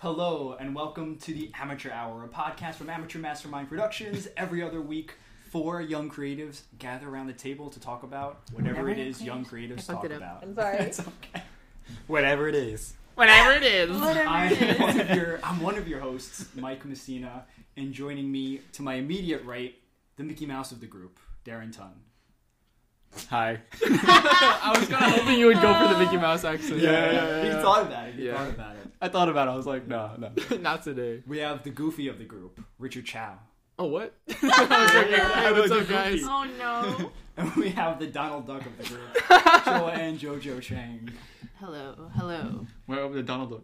Hello and welcome to the Amateur Hour, a podcast from Amateur Mastermind Productions. Every other week, four young creatives gather around the table to talk about whatever it is young creatives talk it about. I'm sorry. it's okay. Whatever it is. Whatever it is. I'm one of your I'm one of your hosts, Mike Messina, and joining me to my immediate right, the Mickey Mouse of the group, Darren Tun. Hi. I was kind of hoping you would go for the Mickey Mouse accent. Yeah, yeah, yeah, He thought about it. He Yeah. thought about it. I thought about it. I was like, no, no. Not today. We have the goofy of the group, Richard Chow. Oh, what? I was like, hey, what's up, guys? Oh no. And we have the Donald Duck of the group, Joanne Jojo Chang. Hello, hello. Where over the Donald Duck?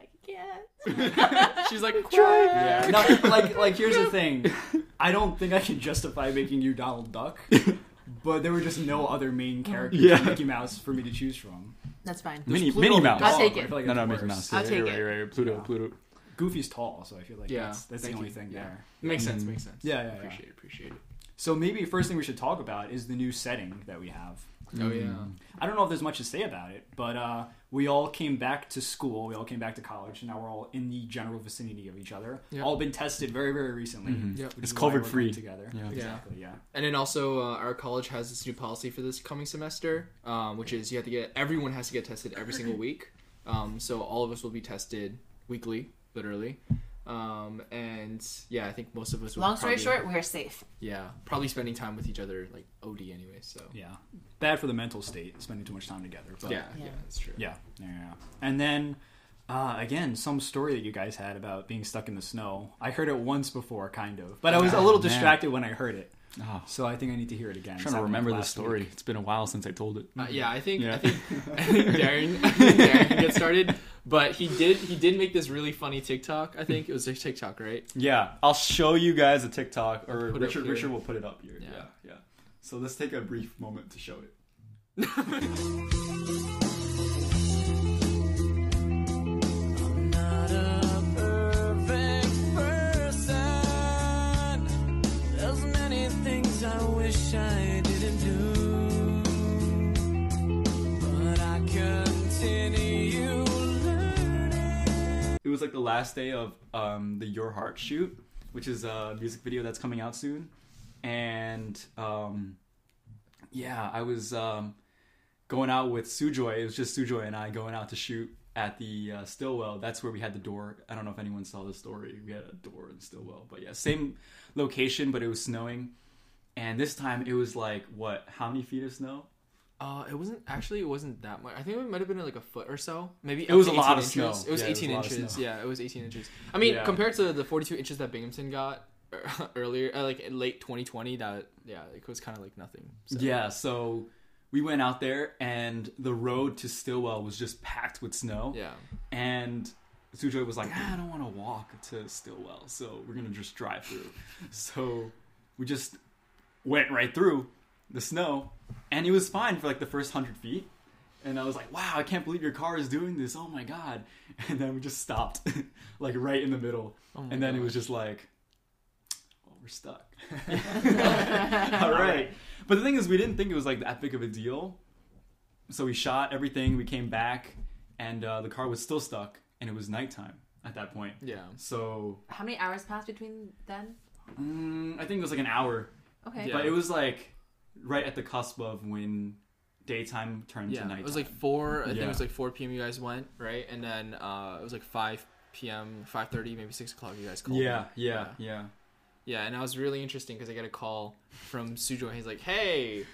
I can't. She's like, try. Yeah. No, like like here's the thing. I don't think I can justify making you Donald Duck, but there were just no other main characters yeah. Mickey Mouse for me to choose from. That's fine. There's Minnie, Pluto Minnie Mouse. dog, I'll take but I it. like No, no, Mickey. Mouse. I'll Yeah, take you're it. Right, right, right. Pluto, Yeah. Pluto. Goofy's tall, so I feel like Yeah, that's, that's the only you. thing Yeah. there. Makes sense, Mm. makes sense. Yeah, yeah, yeah. Appreciate it, appreciate it. So maybe first thing we should talk about is the new setting that we have. Oh, yeah. I don't know if there's much to say about it, but uh, we all came back to school. We all came back to college, and now we're all in the general vicinity of each other. Yeah. All been tested very, very recently. Mhm. Yep. It's is COVID-free. together. Yeah. Exactly. Yeah. And then also, uh, our college has this new policy for this coming semester, um, which is you have to get everyone has to get tested every single week. Um, so all of us will be tested weekly, literally. Um, and yeah, I think most of us. Long story probably- short, we're safe. yeah, probably spending time with each other like OD anyway. So Yeah. Bad for the mental state, spending too much time together. But yeah, yeah, Yeah. that's true. Yeah. Yeah. yeah. And then, uh, again, some story that you guys had about being stuck in the snow. I heard it once before, kind of, but I was a Oh, little man. distracted when I heard it. Oh, So I think I need to hear it again. I'm trying to remember this last story. week. It's been a while since I told it. Uh, yeah, I think Yeah. I think, I think Darren, Darren can get started. But he did he did make this really funny TikTok. I think it was a TikTok, right? Yeah, I'll show you guys a TikTok, or Put Richard. Richard will put it up here. Yeah. Yeah. yeah, So let's take a brief moment to show it. It was like the last day of um, the Your Heart shoot, which is a music video that's coming out soon. And um, yeah, I was um, going out with Sujoy. It was just Sujoy and I going out to shoot at the uh, Stillwell. That's where we had the door. I don't know if anyone saw the story. We had a door in Stillwell, but yeah, same location, but it was snowing. And this time it was like what? How many feet of snow? Uh, it wasn't actually. It wasn't that much. I think it might have been like a foot or so. Maybe It was a lot 18 of snow. It was Yeah, it was 18 a lot of inches. Yeah, it was 18 inches. I mean, Yeah. compared to the 42 inches that Binghamton got earlier, uh, like in late 2020, that yeah, it was kind of like nothing. So. Yeah, so we went out there and the road to Stillwell was just packed with snow. Yeah. And Sujoy was like, ah, I don't want to walk to Stillwell, so we're gonna just drive through. so we just went right through the snow, and it was fine for like the first hundred feet. And I was like, wow, I can't believe your car is doing this. Oh my god! And then we just stopped, like right in the middle, Oh and then it was just like, well, we're stuck. All right. But the thing is, we didn't think it was like that big of a deal. So we shot everything. We came back, and uh, the car was still stuck, and it was nighttime at that point. Yeah. So How many hours passed between then? mm, I think it was like an hour, Okay. Yeah. but it was like right at the cusp of when daytime turned Yeah. to night. It was like four. I think it was like 4 p.m. You guys went right, and then uh, it was like 5 p.m., 5:30, maybe 6 o'clock. You guys called. me. yeah, yeah, yeah. Yeah, and that was really interesting because I got a call from Sujo. He's like, "Hey,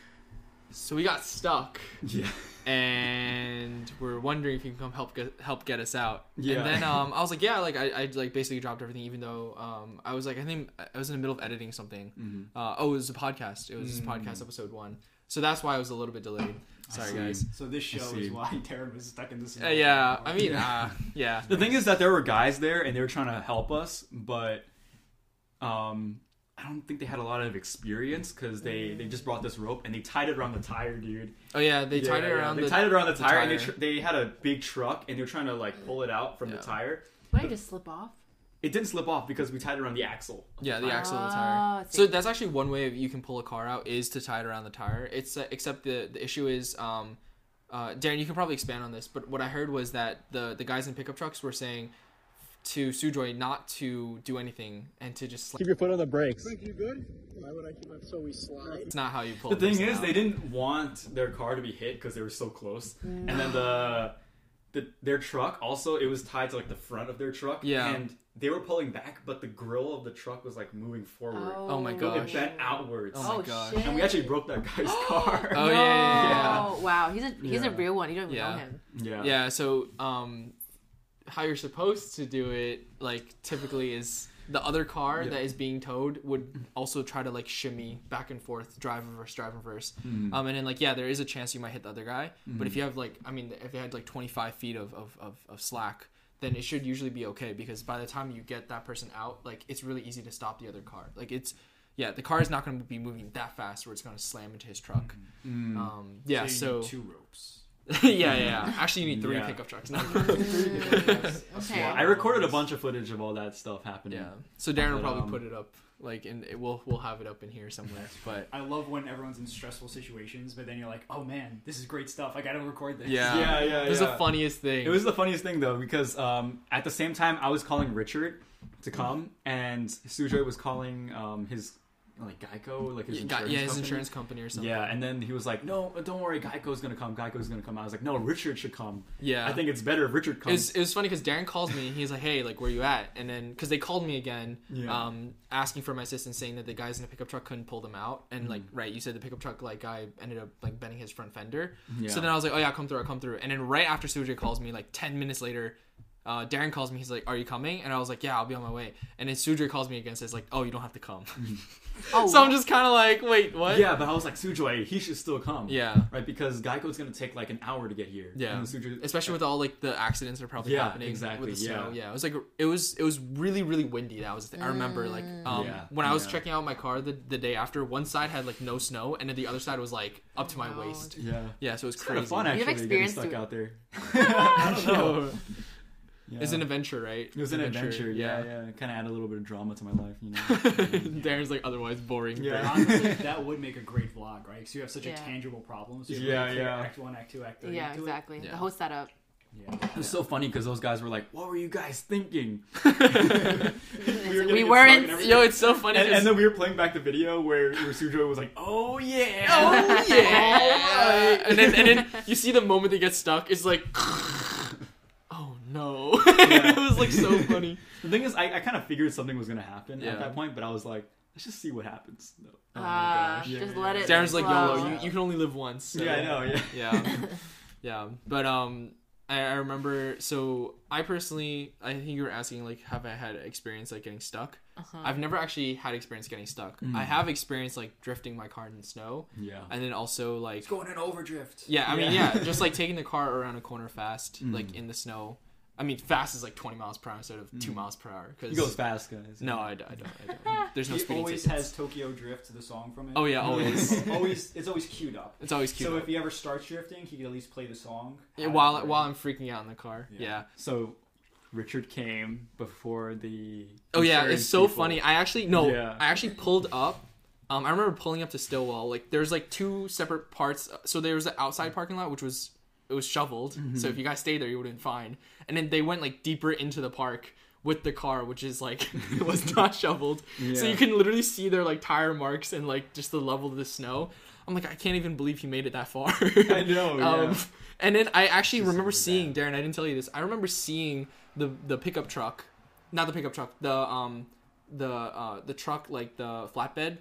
so we got stuck, Yeah. and we're wondering if you can come help get help get us out." Yeah. And then um, I was like, "Yeah," like I, I like basically dropped everything, even though um, I was like, I think I was in the middle of editing something. Mhm. Uh, oh, it was a podcast. It was Mm. podcast episode one, so that's why I was a little bit delayed. Sorry, guys. So this show is why Darren was stuck in the snow. Uh, yeah, I mean, uh, yeah. The thing is that there were guys there, and they were trying to help us, but um, I don't think they had a lot of experience because they they just brought this rope and they tied it around the tire, dude. Oh yeah, they tied Yeah, it yeah. around. They the, tied it around the the tire, and they, tr- they had a big truck and they were trying to like pull it out from Yeah. the tire. Why did it just slip off? It didn't slip off because we tied it around the axle. Yeah, the axle of the tire. I. So that's actually one way you can pull a car out is to tie it around the tire. It's uh, except the the issue is, um, uh, Darren, you can probably expand on this, but what I heard was that the the guys in pickup trucks were saying to Sujoy not to do anything and to just like, Keep your foot on the brakes. You good? Why would I keep it so we slide? it's not how you pull. The thing is, out. they didn't want their car to be hit because they were so close, and then the, the their truck also it was tied to like the front of their truck. Yeah. and they were pulling back, but the grill of the truck was like moving forward. Oh my So gosh. it bent outwards. Oh my Oh, gosh. shit. And we actually broke that guy's car. Oh yeah, yeah, yeah. Oh wow, he's a he's Yeah. a real one. You don't even Yeah. know him. yeah. Yeah, so um how you're supposed to do it like typically is the other car Yeah. that is being towed would also try to like shimmy back and forth, drive reverse, drive reverse. Mm. Um and then like yeah, there is a chance you might hit the other guy. But if you have like I mean if they had like 25 feet of, of, of, of slack, then it should usually be okay because by the time you get that person out, like it's really easy to stop the other car. Like it's yeah, the car is not going to be moving that fast where it's going to slam into his truck. Mm. Um, yeah, you so, need two ropes. yeah, yeah, yeah. Actually, you need three Yeah. pickup trucks now. Okay. I recorded a bunch of footage of all that stuff happening. Yeah. So Darren will probably um, put it up, like, and it, we'll we'll have it up in here somewhere. But I love when everyone's in stressful situations, but then you're like, oh man, this is great stuff. I gotta record this. yeah, Yeah, yeah, It was yeah. the funniest thing. It was the funniest thing though because um, at the same time I was calling Richard to come, and Sujoy was calling um, his like Geico, like his yeah, insurance yeah, his company. insurance company or something. Yeah, and then he was like, "No, don't worry, Geico's gonna come. Geico's gonna come." I was like, "No, Richard should come. yeah. I think it's better if Richard it comes." was, it was funny because Darren calls me. And he's like, "Hey, like, where you at?" And then because they called me again, Yeah. um, asking for my assistance, saying that the guys in the pickup truck couldn't pull them out. And Mm-hmm. like, right, you said the pickup truck like guy ended up like bending his front fender. Yeah. So then I was like, "Oh yeah, come through, I'll come through." And then right after Sujay calls me, like ten minutes later. Uh, Darren calls me. He's like, "Are you coming?" And I was like, "Yeah, I'll be on my way." And then Sujay calls me again, and says like, "Oh, you don't have to come." Oh, so I'm just kind of like, "Wait, what?" yeah, but I was like, Sujoy, he should still come. Yeah. right, because Geico's gonna take like an hour to get here. Yeah. And Sujoy- especially with all like the accidents that are probably Yeah, happening exactly, with the snow. yeah. Yeah, it was like it was it was really really windy. That was the thing. I remember like um, Yeah, when I was yeah. checking out my car the, the day after, one side had like no snow, and then the other side was like up to my Oh, waist. yeah, Yeah, so it was it's crazy. kind of fun You have actually getting stuck to- out there. I don't know. Yeah. It's an adventure, right? It was an adventure. Yeah, yeah. Kind of add a little bit of drama to my life, you know. Darren's like otherwise boring. Yeah. Honestly, that would make a great vlog, right? Because you have such Yeah. a tangible problem. So Yeah, have really clear yeah. Act one, act two, act three. yeah, to it. exactly. Yeah. The whole setup. Yeah. It was so funny because those guys were like, "What were you guys thinking?" we, getting we weren't. Yo, it's so funny. And, 'cause- and then we were playing back the video where, where Sujo was like, "Oh yeah, oh yeah, and then and then you see the moment they get stuck. It's like, no. it was like so funny. The thing is, I, I kind of figured something was gonna happen Yeah. at that point, but I was like, "Let's just see what happens." No. Oh my Ah, gosh. Just yeah, let it. Darren's like flow. YOLO. You, you can only live once. so- Yeah, I know. Yeah. yeah yeah but um I, I remember so i personally i think you were asking like have i had experience like getting stuck Uh-huh. i've never actually had experience getting stuck i have experience like drifting my car in the snow Yeah. and then also like It's going in overdrift. yeah i mean Yeah. yeah just like taking the car around a corner fast Mm. like in the snow i mean fast is like 20 miles per hour instead of 2 miles per hour He because goes fast, guys. no I, don't- I don't i don't there's no he speeding always tickets. has Tokyo Drift, the song from it. oh yeah always always, it's always queued up. it's always cute So if he ever starts drifting, he can at least play the song. Yeah, while while i'm freaking out in the car Yeah. yeah So Richard came before the. Oh yeah, insurance it's so people. funny. I actually no, Yeah. I actually pulled up. Um, I remember pulling up to Stillwell. Like there's like two separate parts. So there was the outside parking lot, which was it was shoveled. Mm-hmm. So if you guys stayed there, you would have been fine. And then they went like deeper into the park with the car, which is like it was not shoveled. So you can literally see their like tire marks and like just the level of the snow. I'm like, I can't even believe he made it that far. I know. Yeah. Um, and then I actually Just remember seeing Darren. I didn't tell you this. I remember seeing the the pickup truck, not the pickup truck, the um the uh the truck like the flatbed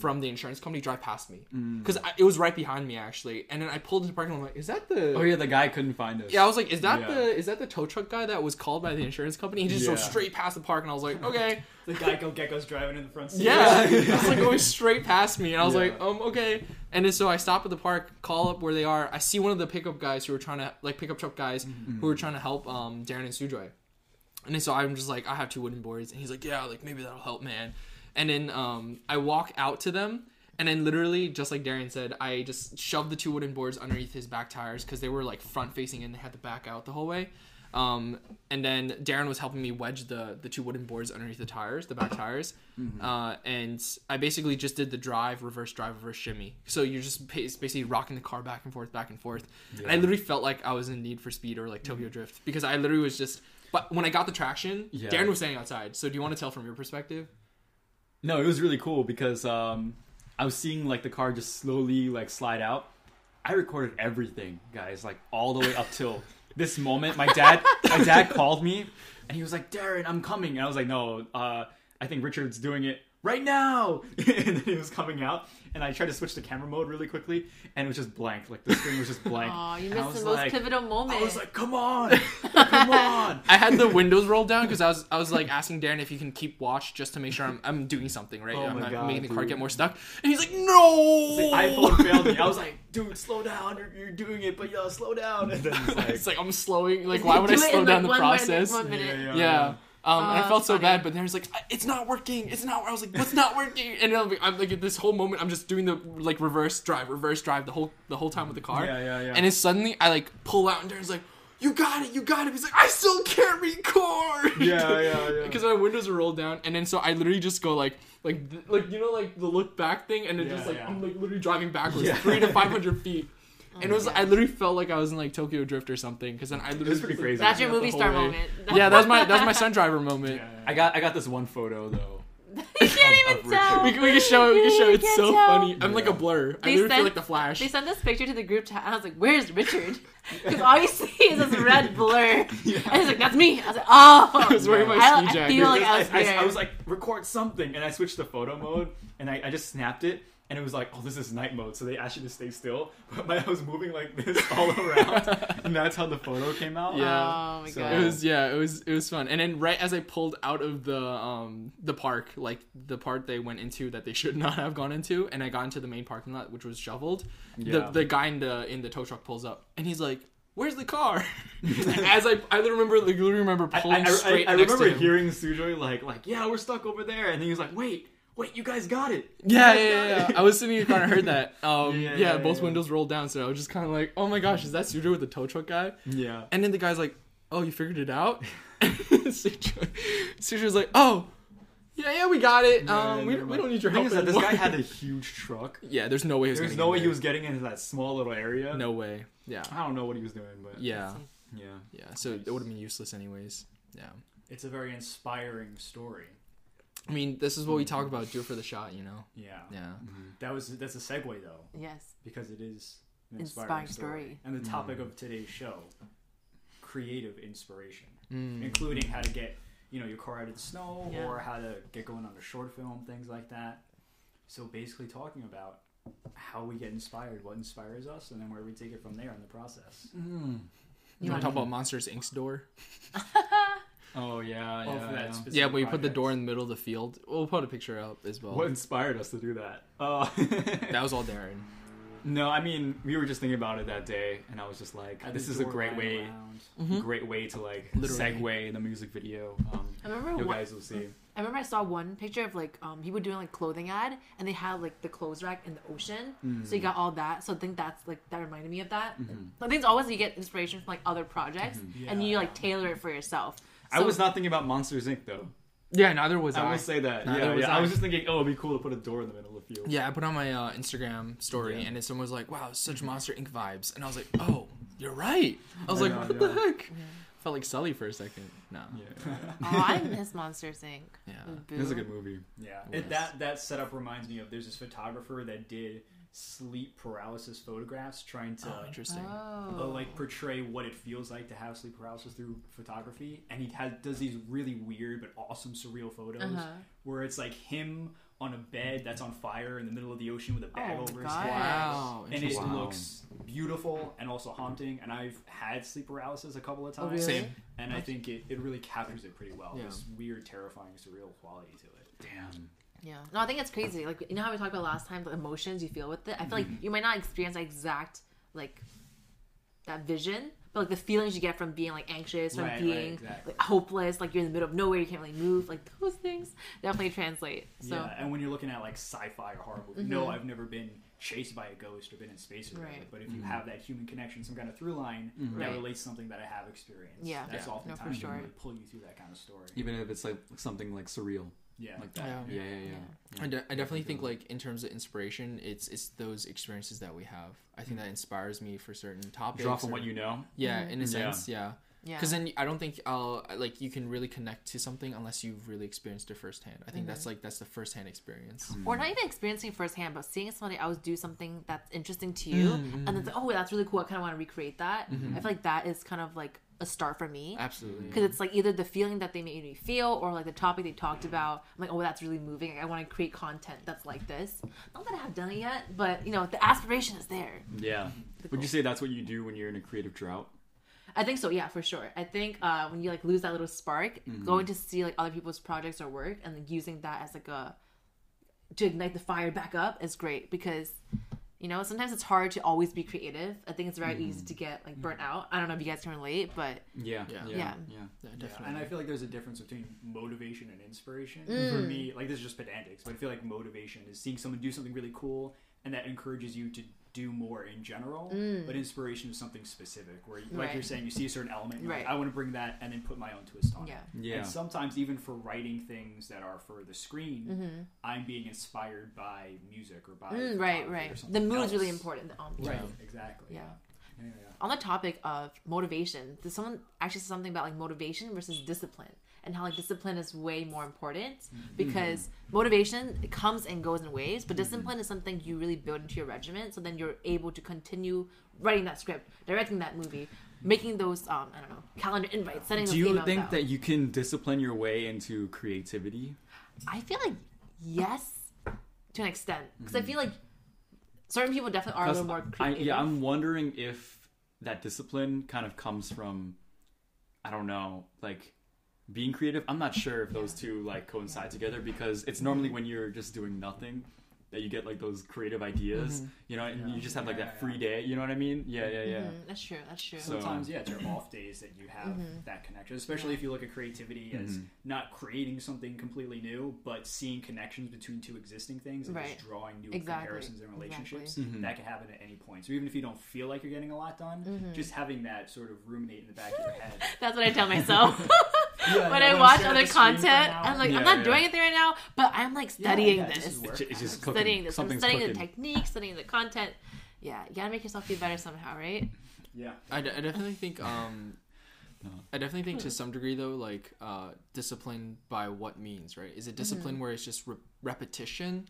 from the insurance company drive past me because it was right behind me actually. And then I pulled into the parking lot. I'm like, is that the? oh yeah, the guy couldn't find us. Yeah, I was like, is that Yeah. the is that the tow truck guy that was called by the insurance company? He just drove straight past the park, and I was like, okay, the Geico Gecko's driving in the front seat. yeah, it's like going straight past me, and I was Yeah. like, um, okay. And then so I stop at the park, call up where they are. I see one of the pickup guys who were trying to like pickup truck guys who were trying to help um Darren and Sujoy. And so I'm just like, I have two wooden boards, and he's like, yeah, like maybe that'll help, man. And then um I walk out to them. And then literally, just like Darren said, I just shoved the two wooden boards underneath his back tires because they were like front facing and they had to back out the whole way. Um, and then Darren was helping me wedge the the two wooden boards underneath the tires, the back tires. Uh, and I basically just did the drive, reverse drive, reverse shimmy. So you're just basically rocking the car back and forth, back and forth. And I literally felt like I was in Need for Speed or like Tokyo Drift because I literally was just But when I got the traction, Yeah. Darren was standing outside. So do you want to tell from your perspective? No, it was really cool because um, I was seeing like the car just slowly like slide out. I recorded everything, guys, like all the way up till this moment. My dad, my dad called me, and he was like, "Darren, I'm coming." And I was like, "No, uh, I think Richard's doing it right now." and then he was coming out, and I tried to switch to camera mode really quickly, and it was just blank. Like the screen was just blank. Aw, you And I missed was the most like- pivotal moment. I was like, "Come on, come on!" I had the windows rolled down because I was I was like asking Darren if he can keep watch just to make sure I'm I'm doing something right. Oh I'm my not God, making the car dude. get more stuck. And he's like, no. The iPhone failed me. I was like, "Dude, slow down! You're, you're doing it, but yo, slow down!" And then it's like, it's like I'm slowing. Like why would I Do it slow in, down like, the one minute- process? one minute. Yeah, Yeah. Um, and Oh, I felt so funny. bad, but then Darren's like, it's not working. It's not. I was like, what's not working? And I'm like, I'm like, at this whole moment, I'm just doing the like reverse drive, reverse drive the whole the whole time with the car. Yeah, yeah, yeah. And then suddenly I like pull out, and Darren's like, you got it, you got it. He's like, I still can't record. Yeah, yeah, yeah. Because my windows are rolled down, and then so I literally just go like, like, th- like you know, like the look back thing, and then Yeah, just like yeah. I'm like literally driving backwards, Yeah. three to five hundred feet. Oh And it was, I literally felt like I was in like Tokyo Drift or something. Because then I literally was pretty crazy. That's your movie star way. moment. Yeah, that was my that was my sun driver moment. I got I got this one photo though. you can't of even tell. We, can- we can show it. We can show it. It's so tell. funny. I'm like a blur. I They literally feel sent- like the Flash. They sent this picture to the group chat, and I was like, "Where's Richard?" Because all you see is this red blur. And he's like, "That's me." I was like, "Oh." I was wearing my I, ski I jacket. feel like I, I was I- there. I was like, record something, and I switched to photo mode, and I, I just snapped it, and it was like, oh, this is night mode, so they asked you to stay still, but my, I was moving like this all around, and that's how the photo came out. Yeah. Oh my So- god. It was yeah, it was it was fun. And then right as I pulled out of the um the park, like the part they went into that they should not have gone into, and I got into the main parking lot, which was shoveled. Yeah. The the guy in the in the tow truck pulls up, and he's like, "Where's the car?" as I I remember like literally remember I, pulling I, I, straight I next remember to him. hearing Sujoy like, like, yeah, we're stuck over there, and he was like, wait, wait, you guys got it. You Yeah, yeah, yeah, it." yeah. I was sitting in the car and I heard that. Um, Yeah, yeah, yeah, yeah, both yeah. windows rolled down, so I was just kind of like, "Oh my gosh, is that Sujo with the tow truck guy?" yeah. And then the guy's like, "Oh, you figured it out?" Sujo, Sujo's like, "Oh, yeah, yeah, we got it. Yeah, Um, yeah, we, we don't need your The thing help is that this guy had a huge truck. yeah, there's no way he was. There's getting no in way he was getting into that small little area. No way. Yeah, I don't know what he was doing, but yeah, yeah. yeah. So it would have been useless anyways. Yeah. It's a very inspiring story. I mean, this is what we talk about. Do it for the shot, you know. Yeah. Yeah. That was that's a segue though, yes. because it is an Inspiring inspiring, story. story. And the topic of today's show, creative inspiration, Mm. including how to get you know your car out of the snow Yeah. or how to get going on a short film, things like that. So basically, talking about how we get inspired, what inspires us, and then where we take it from there in the process. Mm. You want to talk about Monsters Inc.'s door? Oh yeah, yeah. for that yeah. specific Yeah, but you put the door in the middle of the field. We'll put a picture up as well. What inspired us to do that? Uh, That was all Darren. no, I mean we were just thinking about it that day, and I was just like, Had this is a great way, around. Mm-hmm. great way to like Literally. segue the music video. Um, I remember you one, guys will see. I remember I saw one picture of like um he would doing like clothing ad and they had like the clothes rack in the ocean. So you got all that. So I think that's like that reminded me of that. I think it's always you get inspiration from like other projects and you like tailor it for yourself. I was not thinking about Monsters Inc. though. Yeah, neither was I. I will say that. Neither yeah, was yeah. I. I. was just thinking, oh, it'd be cool to put a door in the middle of the field. Yeah, I put on my uh, Instagram story, Yeah. and then someone was like, "Wow, such Monster Inc. vibes," and I was like, "Oh, you're right." I was I like, know, "What yeah. the heck?" Felt like Sully for a second. No. Yeah. Oh, I miss Monster Inc. Yeah. This is a good movie. Yeah, it, that that setup reminds me of there's this photographer that did sleep paralysis photographs, trying to Oh, interesting. uh, Oh. like portray what it feels like to have sleep paralysis through photography, and he has does these really weird but awesome surreal photos Uh-huh. where it's like him on a bed that's on fire in the middle of the ocean with a bag Oh, over his gosh. head. Wow. And it. Wow. looks beautiful and also haunting. And I've had sleep paralysis a couple of Oh, times. really? Same. And I think it, it really captures it pretty well. Yeah. This weird, terrifying, surreal quality to it. Damn. Yeah. No, I think it's crazy. Like you know how we talked about last time, the emotions you feel with it. I feel Mm-hmm. like you might not experience that exact like that vision, but like the feelings you get from being like anxious, from Right, right, being exactly. like hopeless, like you're in the middle of nowhere, you can't really move. Like those things definitely translate. So Yeah, and when you're looking at like sci-fi or horror movie, no, mm-hmm. I've never been chased by a ghost or been in space or whatever. Right. But if you mm-hmm. have that human connection, some kind of through line that mm-hmm. Right. relates to something that I have experienced, Yeah. that's Yeah. oftentimes No, for sure. can really pull you through that kind of story. Even if it's like something like surreal, Yeah, like that. Yeah. Yeah, yeah, yeah. Yeah. I, de- I definitely think like in terms of inspiration, it's it's those experiences that we have. I think that inspires me for certain topics. Draw from or- what you know. Yeah, in a sense, yeah. Yeah. Because then I don't think I'll like you can really connect to something unless you've really experienced it firsthand. I think that's Mm-hmm. like that's the firsthand experience. or not even experiencing firsthand, but seeing somebody else do something that's interesting to you, Mm-hmm. and then it's like, oh, that's really cool. I kind of want to recreate that. I feel like that is kind of like a start for me. Absolutely. Because it's like either the feeling that they made me feel or like the topic they talked about. I'm like, oh, that's really moving. I want to create content that's like this. Not that I have done it yet, but you know, the aspiration is there. Yeah. Would you say that's what you do when you're in a creative drought? I think so, yeah, for sure. I think uh, when you like lose that little spark, Mm-hmm. going to see like other people's projects or work and like, using that as like a to ignite the fire back up is great because you know sometimes it's hard to always be creative. I think it's very Mm-hmm. easy to get like burnt out. I don't know if you guys can relate, but Yeah. Yeah. Yeah. Yeah. Yeah. Yeah, Yeah, definitely. and I feel like there's a difference between motivation and inspiration. Mm. For me, like this is just pedantics, but I feel like motivation is seeing someone do something really cool and that encourages you to do more in general. But inspiration is something specific, where, like Mm. Right. you're saying, you see a certain element, you're like, I want to bring that and then put my own twist on yeah. it. Yeah. And sometimes, even for writing things that are for the screen, Mm-hmm. I'm being inspired by music or by Mm, right, photography or right. The something mood is really else. important. Um, Right, Yeah. exactly. Yeah. Yeah. yeah, yeah. on the topic of motivation, did someone actually say something about like motivation versus discipline and how like discipline is way more important because motivation it comes and goes in waves, but discipline is something you really build into your regiment. So then you're able to continue writing that script, directing that movie, making those um I don't know calendar invites, setting those Do you think out. that you can discipline your way into creativity? I feel like yes to an extent because I feel like certain people definitely are a little more Mm-hmm. I, creative. yeah, I'm wondering if that discipline kind of comes from, I don't know, like being creative. I'm not sure if those two like coincide together because it's normally when you're just doing nothing that you get like those creative ideas, you know, and you just have like Yeah, that free day. You know what I mean? Yeah, yeah, yeah. Mhm, that's true. That's true. So- Sometimes, yeah, it's your off days that you have Mm-hmm. that connection. Especially if you look at creativity as Mm-hmm. not creating something completely new, but seeing connections between two existing things and Right. just drawing new Exactly. comparisons and relationships. Exactly. Mm-hmm. That can happen at any point. So even if you don't feel like you're getting a lot done, Mm-hmm. just having that sort of ruminate in the back of your head. That's what I tell myself. Yeah, when yeah, I watch other at the screen for content, an hour. I'm like, Yeah, I'm not yeah. doing anything right now, but I'm like studying yeah, this this, is work. It's, it's just cooking. Studying this, I'm studying cooking. the technique, studying the content. Yeah, you gotta make yourself feel better somehow, right? Yeah. I, d- I definitely think um No. I definitely think to some degree though like uh discipline by what means right is it discipline where it's just re- repetition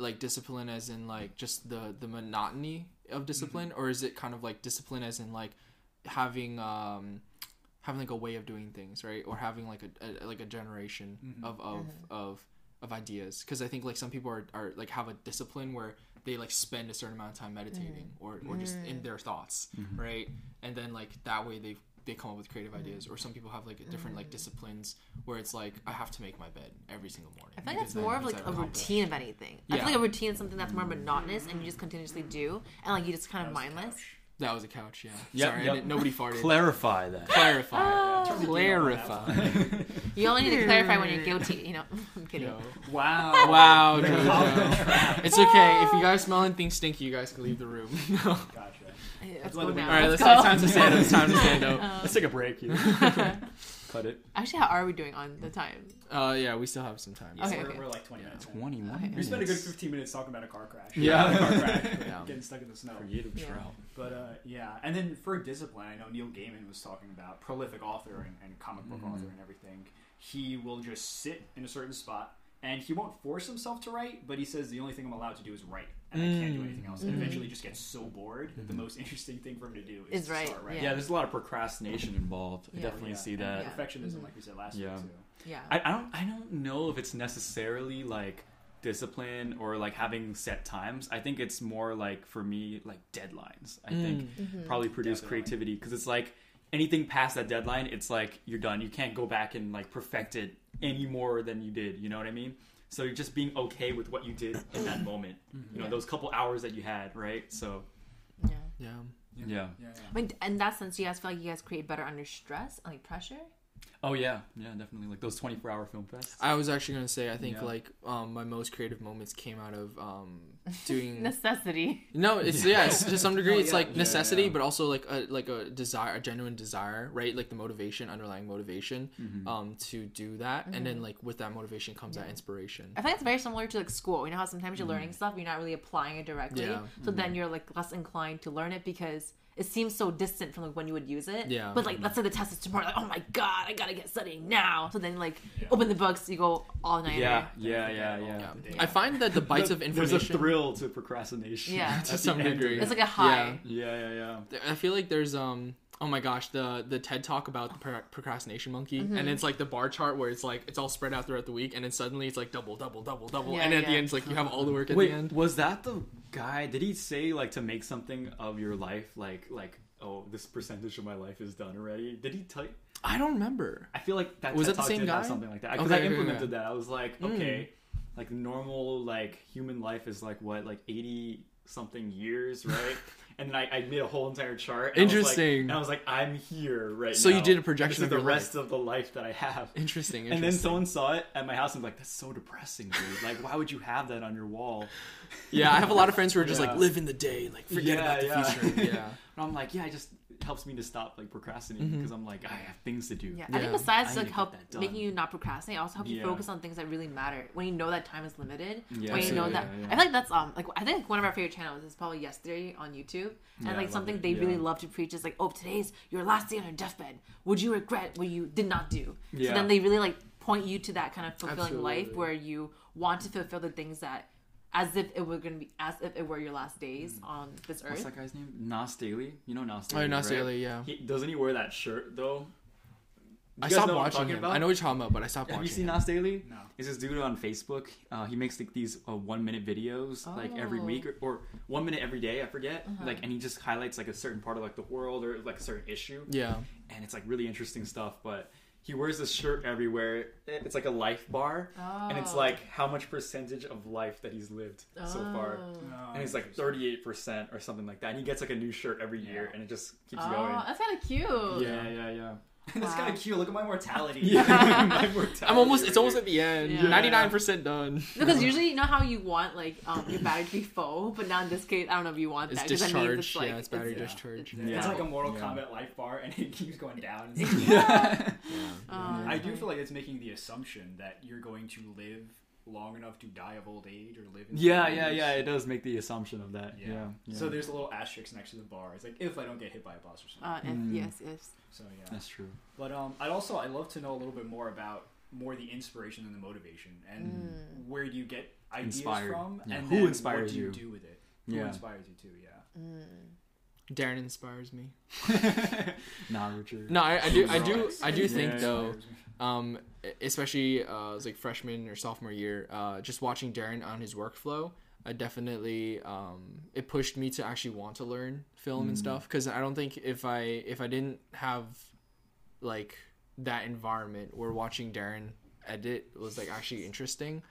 like discipline as in like just the the monotony of discipline or is it kind of like discipline as in like having um having like a way of doing things right or having like a, a like a generation of of of of ideas because i think like some people are, are like have a discipline where they like spend a certain amount of time meditating mm. or, or just in mm. their thoughts mm-hmm. right? And then like that way they they come up with creative mm. ideas or some people have like different like disciplines where it's like i have to make my bed every single morning I feel like that's because more then of it's like a routine of anything. I feel like a routine is something that's more monotonous and you just continuously do, and like you just kind of That was mindless. Couch. that was a couch yeah Yep, sorry I yep. didn't, nobody farted Clarify that. clarify Ah. clarify You only need to clarify when you're guilty. You know, I'm kidding. Yo. Wow. wow Jojo. it's okay if you guys smell anything stinky you guys can leave the room Gotcha. Hey, That's Let's why go now. all right let's let's, go. it's time to stand up it's time to stand up Let's take a break here. Cut it. Actually, how are we doing on the time? uh yeah we still have some time Yeah, Okay, we're, okay. we're like 20 minutes. in. 21 Okay. We spent a good 15 minutes talking about a car crash. Yeah. car crash. Yeah. Getting stuck in the snow. Creative Yeah. drought. But uh, yeah, and then for discipline, I know Neil Gaiman was talking about prolific author and, and comic book Mm-hmm. author and everything. He will just sit in a certain spot and he won't force himself to write, but he says the only thing I'm allowed to do is write, and I can't do Mm. anything else. And eventually, mm. just gets so bored that the mm-hmm. most interesting thing for him to do is, Is to start writing. Yeah, there's a lot of procrastination involved. I definitely Yeah, see that. Yeah. perfectionism, mm-hmm. like we said last Yeah. week too. Yeah. I, I don't I don't know if it's necessarily like discipline or like having set times. I think it's more like for me like deadlines. I mm. think mm-hmm. probably produce Definitely. creativity because it's like anything past that deadline, it's like you're done. You can't go back and like perfect it any more than you did. You know what I mean? So you're just being okay with what you did in that mm-hmm. moment. You mm-hmm. know Yeah. those couple hours that you had, right? So yeah. yeah yeah. Yeah, yeah. I mean, in that sense, you guys feel like you guys create better under stress, and, like pressure. Oh yeah, yeah, definitely. Like those 24 hour film fests. I was actually gonna say I think Yeah. like um, my most creative moments came out of um, doing Necessity. no it's yeah it's, to some degree No, it's yeah, like yeah, necessity yeah. but also like a like a desire a genuine desire right like the motivation underlying motivation Mm-hmm. um to do that and then like with that motivation comes that inspiration I think it's very similar to like school. You know how sometimes you're learning stuff, you're not really applying it directly. Yeah. So then you're like less inclined to learn it because it seems so distant from like when you would use it. Yeah. But like let's say the test is tomorrow, like oh my god, I gotta get studying now. So then like open the books, you go all night. Yeah, yeah, yeah, yeah. Yeah. I find that the bites of information There's a thrill to procrastination. Yeah. to some degree. It's like a high. Yeah, yeah, yeah. I feel like there's um oh my gosh the the TED talk about the procrastination monkey Mm-hmm. and it's like the bar chart where it's like it's all spread out throughout the week and then suddenly it's like double double double double Yeah, and at the end it's like you have all the work at Wait, the end. was that the guy? Did he say like to make something of your life, like like oh this percentage of my life is done already? Did he tell? you? I don't remember. I feel like that Was TED that the same guy? something like that because Okay, I implemented okay. that. I was like, Mm. okay, like normal like human life is like what like eighty something years, right? and then I, I made a whole entire chart. and I was like- Interesting. and I was like, I'm here right So now. So you did a projection This is of the rest of the life that I have. Interesting. interesting. And then someone saw it at my house and was like, "That's so depressing, dude. Like, why would you have that on your wall?" yeah, I have a lot of friends who are just Yeah. like live in the day, like forget Yeah, about the yeah. future. Yeah. And I'm like, yeah, I just helps me to stop like procrastinating Mm-hmm. because I'm like, I have things to do. Yeah, Yeah. I think besides I like need to help get that done. making you not procrastinate, also help you Yeah. focus on things that really matter. When you know that time is limited, Yeah, when you know that, yeah, yeah. I feel like that's um like I think one of our favorite channels is probably Yes Theory on YouTube, and Yeah, like something it, they really love to preach is like, oh, today's your last day on your deathbed. Would you regret what you did not do? So then they really like point you to that kind of fulfilling life where you want to fulfill the things that. As if it were gonna be, as if it were your last days on this earth. What's that guy's name? Nas Daily. You know Nas Daily. Oh, Daily. Nas right? Daily, yeah. He, doesn't he wear that shirt though? I You guys stopped know what I'm watching him. about? I know what you're talking about, but I stopped Have watching. you seen him. Nas Daily? No. It's this dude on Facebook. Uh, he makes like these uh, one minute videos like every Oh. week or, or one minute every day. I forget. Uh-huh. Like, and he just highlights like a certain part of like the world or like a certain issue. Yeah. and it's like really interesting stuff. But he wears this shirt everywhere. It's like a life bar, and it's Oh. like how much percentage of life that he's lived so far. Oh. And he's like oh, thirty eight percent or something like that. And he gets like a new shirt every year, and it just keeps Oh, going. that's kind of cute. Yeah, yeah, yeah. That's Wow. kind of cute. Look at my mortality. Yeah, my mortality I'm almost. It's almost at the end. Yeah. Ninety nine percent done. Because usually, you know how you want like um, your battery to be full, but now in this case, I don't know if you want It's that. 'cause that discharged. means it's, like, yeah, it's battery yeah. discharge. it's- Yeah. It's like a Mortal Yeah. Kombat life bar, and it keeps going down. Yeah. Oh, I do feel like it's making the assumption that you're going to live long enough to die of old age or live. In yeah, yeah, yeah. It does make the assumption of that. Yeah. Yeah. yeah. So there's a little asterisk next to the bar. It's like if I don't get hit by a bus or something. Uh, if, Mm. Yes, yes. so yeah. that's true. But um, I'd also I'd love to know a little bit more about more the inspiration and the motivation and Mm. where do you get ideas Inspired. from Yeah. and Who inspires what do you you? do with it? Who Yeah. inspires you too? Yeah. Darren inspires me. nah, Richard. No, I, I do. I do. I do think though. um, especially uh, it was like freshman or sophomore year, uh, just watching Darren on his workflow, I definitely um, it pushed me to actually want to learn film and stuff because I don't think if I if I didn't have like that environment where watching Darren edit was like actually interesting,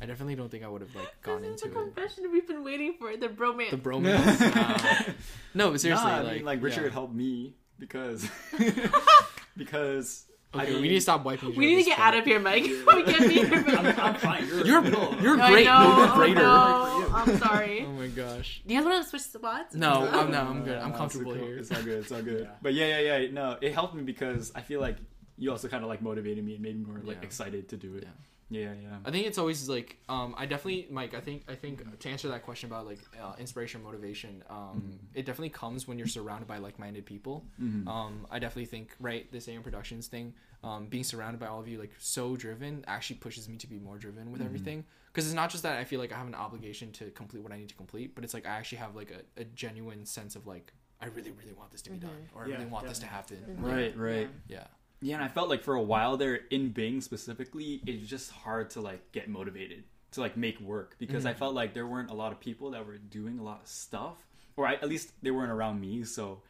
I definitely don't think I would have like gone this is the into it. confession we've been waiting for. The bromance. The bromance. uh, no, but seriously, Nah, I like, mean, like Richard yeah. helped me because because I Okay, mean, we need to stop wiping. we need to get spot. out of here, Mike. we can't be here. I'm, I'm fine. You're You're you're I great. know. No, you're oh, greater. no. I'm sorry. Oh my gosh. Do you guys want to switch spots? No, I'm no, I'm good. No, I'm comfortable it's cool. here. It's all good. It's all good. Yeah. But yeah, yeah, yeah. No, it helped me because I feel like you also kind of like motivated me and made me more like Yeah. excited to do it. Yeah, yeah. Yeah. I think it's always like um I definitely Mike I think I think to answer that question about like uh, inspiration motivation um it definitely comes when you're surrounded by like-minded people Mhm. um I definitely think right this AM Productions thing um being surrounded by all of you like so driven actually pushes me to be more driven with everything because it's not just that I feel like I have an obligation to complete what I need to complete but it's like I actually have like a, a genuine sense of like I really really want this to be done or I really want this to happen Right, right. yeah Yeah, and I felt like for a while there in Bing specifically, it's just hard to like get motivated to like make work because Mm-hmm. I felt like there weren't a lot of people that were doing a lot of stuff, or I, at least they weren't around me, so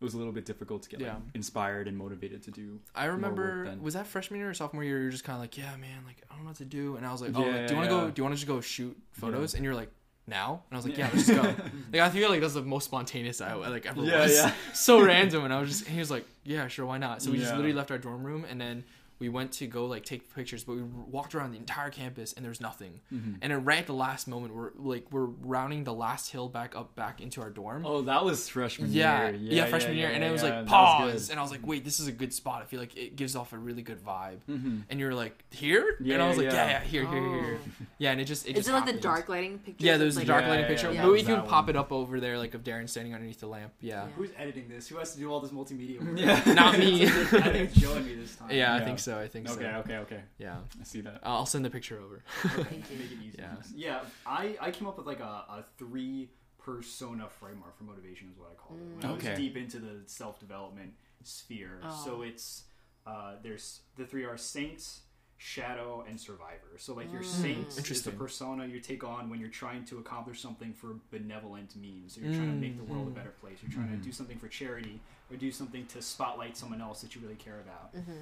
it was a little bit difficult to get like, inspired and motivated to do. I remember was that freshman year or sophomore year? You're just kind of like, yeah, man, like I don't know what to do, and I was like, oh, Yeah, like, do you want to yeah. go? Do you want to just go shoot photos? And you're like, now? And I was like, yeah, Yeah. let's just go. like I feel like that's the most spontaneous I like ever Yeah, was. yeah. so random, and I was just, and he was like, yeah, sure, why not? So we just literally left our dorm room, and then we went to go like take pictures, but we walked around the entire campus and there's nothing. And then right at the last moment, we're like we're rounding the last hill back up back into our dorm. Oh, that was freshman Yeah, year. yeah, yeah, freshman year, and it was yeah, like that was pause, good. and I was like, "Wait, this is a good spot. I feel like it gives off a really good vibe." Mhm. And you're like, "Here?" and I was like, yeah. "Yeah, yeah, here, here, here, here." Oh. Yeah, and it just it Is just it like the dark lighting picture? Yeah, there's like, a dark Yeah, lighting yeah, picture, yeah. but we That can one. pop it up over there, like of Darren standing underneath the lamp. Yeah, Yeah. Who's editing this? Who has to do all this multimedia? Yeah. not me. I think it's Joe and me this time. yeah, I think so. I think Okay, so. okay, okay. Yeah, I see that. I'll send the picture over. Thank you. Make it easy. Yeah. Yeah. I, I came up with like a, a three persona framework for motivation is what I call it. When I was Okay. deep into the self development sphere. Oh. So it's uh, there's the three are saints, shadow, and survivor. So like your hmm. saint is the persona you take on when you're trying to accomplish something for benevolent means. So you're trying to make the world a hmm. better place. You're trying to hmm. do something for charity or do something to spotlight someone else that you really care about mm-hmm.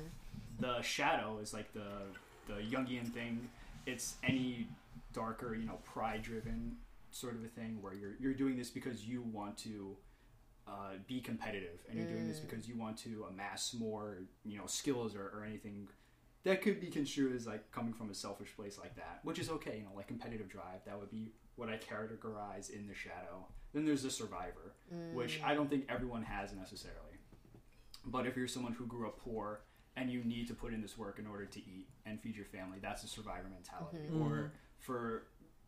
The shadow is like the the Jungian thing. It's any darker, you know, pride driven sort of a thing where you're you're doing this because you want to uh, be competitive and you're doing this because you want to amass more, you know, skills or, or anything that could be construed as like coming from a selfish place like that, which is okay, you know, like competitive drive. That would be what I categorize in the shadow. Then there's the survivor, which I don't think everyone has necessarily. But if you're someone who grew up poor and you need to put in this work in order to eat and feed your family, that's a survivor mentality. Mm-hmm. Or mm-hmm. for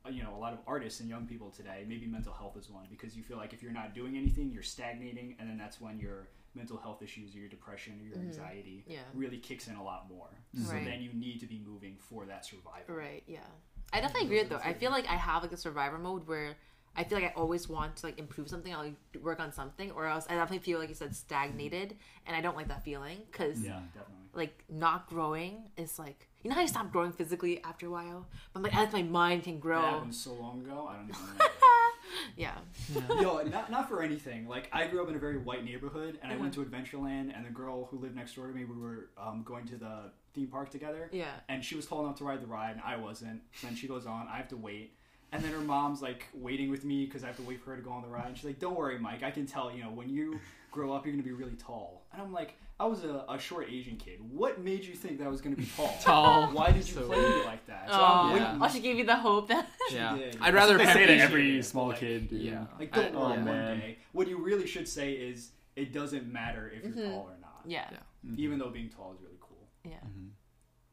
uh, you know a lot of artists and young people today, maybe mental health is one because you feel like if you're not doing anything, you're stagnating, and then that's when your mental health issues or your depression or your mm-hmm. anxiety Yeah. really kicks in a lot more. So Right. then you need to be moving for that survival. Right. Yeah. I definitely agree with though. I feel like I have like a survivor mode where I feel like I always want to like improve something. I'll like work on something, or else I definitely feel like you said stagnated, and I don't like that feeling because Yeah, definitely. like not growing is like you know how you stop growing physically after a while, but I'm like as my mind can That grow. happened so long ago. I don't even remember. Yeah. Yo, not, not for anything. Like I grew up in a very white neighborhood, and I went to Adventureland, and the girl who lived next door to me, we were um, going to the theme park together. Yeah. And she was tall enough to ride the ride, and I wasn't. So then she goes on. I have to wait. And then her mom's like waiting with me because I have to wait for her to go on the ride. And she's like, "Don't worry, Mike. I can tell. You know, when you grow up, you're gonna be really tall." And I'm like, "I was a, a short Asian kid. What made you think that I was gonna be tall? Tall. Why did you So play me like that?" So Oh, I'm Yeah. oh, she gave you the hope that. Yeah, did. I'd rather They say to every it, small like, kid. dude. Yeah. Like, don't I- worry, oh, one man. day. What you really should say is, it doesn't matter if you're tall or not. Yeah. Yeah. Even though being tall is really cool. Yeah. Mm-hmm.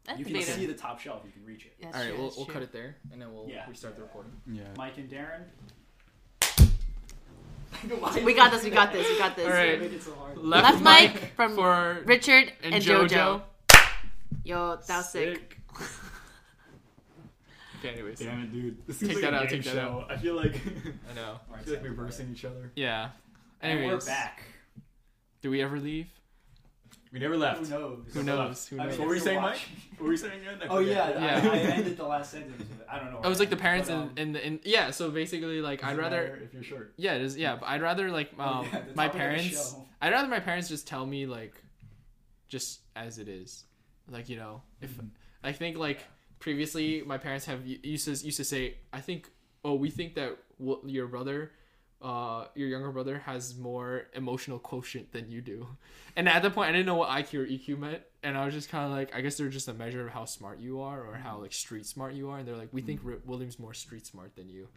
That's You can debated. see the top shelf, you can reach it. That's All right, true, we'll, we'll true. cut it there, and then we'll Yeah. restart the recording. Yeah. Mike and Darren. We got this. We got this. We got this. All right. Make it so hard. Left mic from for Richard and, and, JoJo. JoJo. Yo, that was sick. Okay, anyways. Damn it, dude. This Take is like that out, game take that show. I feel like I know. I feel like we're versing each other. Yeah. And we're back. do we ever leave? We never left. Who knows? Who knows? Who I mean, knows? What were you saying, you're Mike? What were you saying again? Oh yeah, Yeah. I, I ended the last sentence. with. I don't know. I was like the parents But, in, um, in the in yeah. So basically, like I'd Doesn't rather if you're short. yeah, it is yeah. But I'd rather like Oh, um yeah, my topic of the parents. I'd rather my parents just tell me like, just as it is, like you know if Mm-hmm. I think like previously my parents have used to used to say I think oh we think that w- your brother. Uh, your younger brother has more emotional quotient than you do, and at that point, I didn't know what IQ or EQ meant, and I was just kind of like, I guess they're just a measure of how smart you are or Mm-hmm. how like street smart you are, and they're like, we think Ri- William's more street smart than you,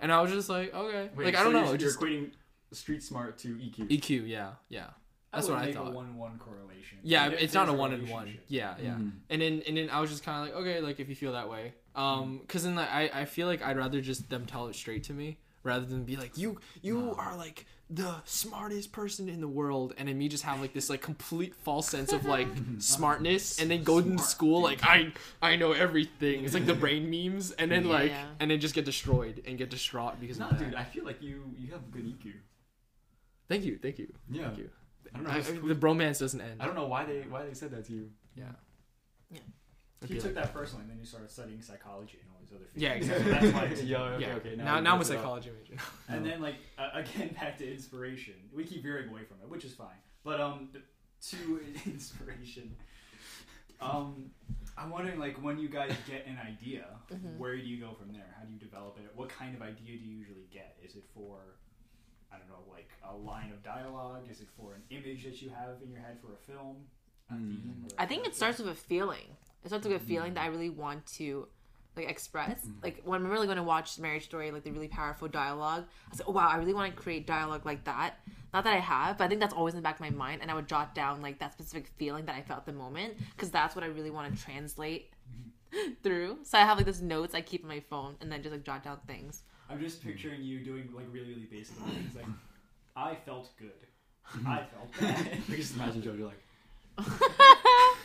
and I was just like, okay, Wait, like I so don't know, You're, just equating street smart to EQ. EQ, yeah, yeah. That's I what I thought. A one-one correlation. Yeah, If it's not a one and one. Yeah, yeah. Mhm. And then and then I was just kind of like, okay, like if you feel that way, um, because then like, I I feel like I'd rather just them tell it straight to me rather than be like, you you are like the smartest person in the world, and then me just have like this like complete false sense of like smartness, and then go to school like I I know everything. It's like the brain memes, and then like Yeah. and then just get destroyed and get distraught because No, of dude. I feel like you you have good EQ. Thank you, thank you, Yeah. thank you. I don't know. I, who's- the bromance doesn't end. I don't know why they why they said that to you. Yeah. Yeah. It'd You took like- that personally, and then you started studying psychology and all these other. Fields. Yeah, exactly. That's why. It's Yeah, okay, yeah. okay. now we now I'm a mix it up. psychology major. And then like uh, again back to inspiration. We keep veering away from it, which is fine. But um to inspiration. Um I'm wondering like when you guys get an idea, where do you go from there? How do you develop it? What kind of idea do you usually get? Is it for I don't know, like a line of dialogue? Is it for an image that you have in your head for a film? a theme? or I think it starts with a feeling. It starts with a feeling that I really want to like express. Like when I'm really going to watch Marriage Story, like the really powerful dialogue. I was like, oh wow, I really want to create dialogue like that. Not that I have, but I think that's always in the back of my mind, and I would jot down like that specific feeling that I felt at the moment because that's what I really want to translate through. So I have like this notes I keep on my phone, and then just like jot down things. I'm just picturing you doing like really, really basic things. Like, I felt good. Mm-hmm. I felt bad. I just imagine Jojo like,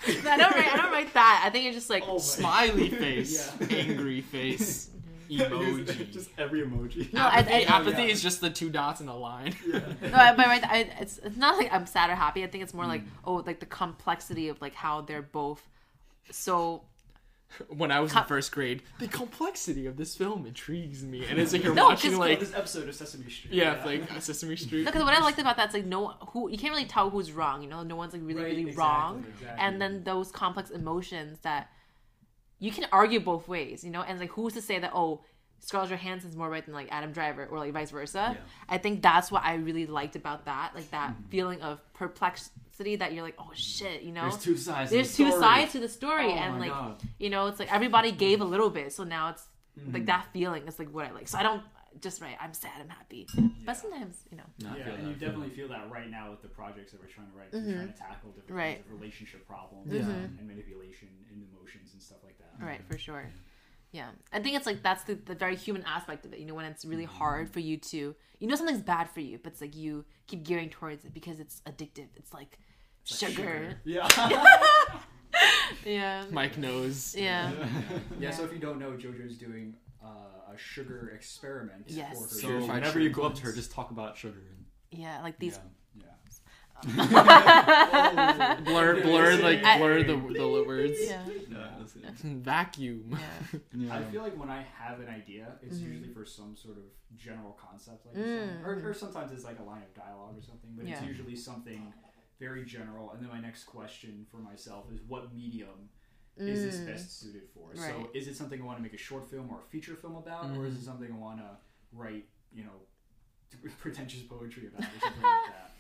I don't write. I don't write that. I think it's just like Oh Smiley face, Yeah. angry face, emoji. just every emoji. no. I, apathy, I, apathy yeah. is just the two dots in a line. No, I, but right, I, it's it's not like I'm sad or happy. I think it's more hmm. like oh, like the complexity of like how they're both so. When I was Co- in first grade, the complexity of this film intrigues me, and it's like you're No, watching 'cause- like this episode of Sesame Street. yeah, like Sesame Street. Because what I liked about that's like no who you can't really tell who's wrong. You know, no one's like really Right, really exactly, wrong, exactly. and then those complex emotions that you can argue both ways. You know, and like who's to say that oh. Scarlett Johansson's more right than like Adam Driver or like vice versa. Yeah. I think that's what I really liked about that, like that Mm-hmm. feeling of perplexity that you're like, oh shit, you know. There's two sides. to There's the two story. sides to the story, Oh and like God. you know, it's like everybody gave a little bit, so now it's Mm-hmm. like that feeling is like what I like. So I don't just right. I'm sad. I'm happy, but sometimes you know. No, Yeah, and you feel definitely that. feel that right now with the projects that we're trying to write. We're trying to tackle different Right. kinds of relationship problems Yeah. and manipulation and emotions and stuff like that. Right, for sure. Yeah, I think it's like that's the, the very human aspect of it. You know, when it's really hard for you to, you know, something's bad for you, but it's like you keep gearing towards it because it's addictive. It's like sugar. Yeah. Yeah. Mike knows. Yeah. yeah. So if you don't know, JoJo's doing uh, a sugar experiment. Yes. For her So Purified whenever you go up to her, just talk about sugar. And, Yeah, like these. yeah. Yeah. Blur, blur, like blur the the words. Yeah. Yeah, that's it. Vacuum. Yeah. Yeah. I feel like when I have an idea, it's Mm-hmm. usually for some sort of general concept, like you're saying. or, or sometimes it's like a line of dialogue or something. But it's Mm. Usually something very general. And then my next question for myself is, what medium is this best suited for? So, Mm. Is it something I want to make a short film or a feature film about, or is it something I want to write, you know, pretentious poetry about, or something like that?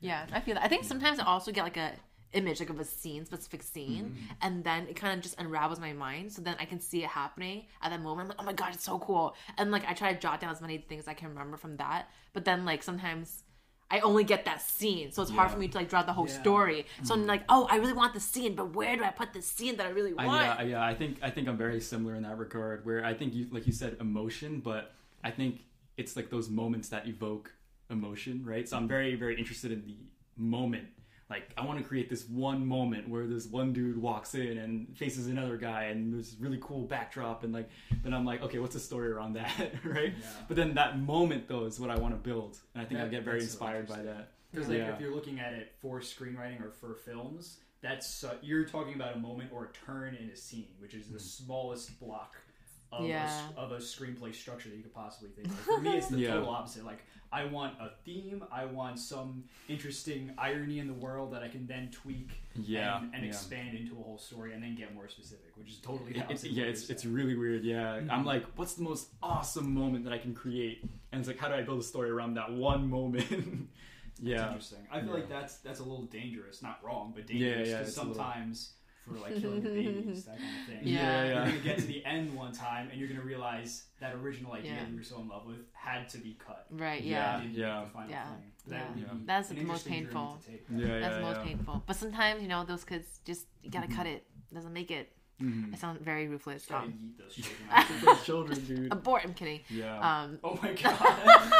Yeah, I feel that. I think sometimes I also get like a image like of a scene, specific scene, mm-hmm. and then it kind of just unravels my mind. So then I can see it happening at that moment. I'm like, oh my god, it's so cool. And like I try to jot down as many things I can remember from that. But then like sometimes I only get that scene, so it's hard for me to like draw the whole Yeah. story. So I'm mm-hmm. like, oh, I really want the scene, but where do I put the scene that I really I, want? yeah, yeah, I think I think I'm very similar in that regard. Where I think you, like you said, emotion, but I think it's like those moments that evoke emotion, right? So I'm very very interested in the moment. Like I want to create this one moment where this one dude walks in and faces another guy, and there's this really cool backdrop, and like then I'm like, okay, what's the story around that, right? Yeah. But then that moment though is what I want to build, and I think I get very that's so inspired by that. Because like Yeah. if you're looking at it for screenwriting or for films, that's uh, you're talking about a moment or a turn in a scene, which is the smallest block of, a, Yeah. s- of a screenplay structure that you could possibly think of. For me, it's the Yeah. total opposite. Like I want a theme, I want some interesting irony in the world that I can then tweak Yeah, and, and yeah. expand into a whole story and then get more specific, which is totally the It- it's, yeah, it's it's really weird. Yeah, Mm-hmm. I'm like, what's the most awesome moment that I can create? And it's like, how do I build a story around that one moment? It's yeah, interesting. I feel Yeah. like that's that's a little dangerous. Not wrong, but Yeah, dangerous. yeah, little- sometimes for like killing the babies, that kind of thing. Yeah. You're gonna get to the end one time, and you're gonna realize that original idea Yeah. that you were so in love with had to be cut. right? Yeah. Yeah. Didn't yeah. the final Yeah. thing. That Yeah. would Yeah. That's the most painful. take. yeah, yeah, That's the most yeah. painful. But sometimes you know those kids just you gotta cut it. Doesn't make it. Mhm. I sound very ruthless. Gotta Um, yeet those children out. Those children, dude. abort. I'm kidding. Yeah, Um, oh my god.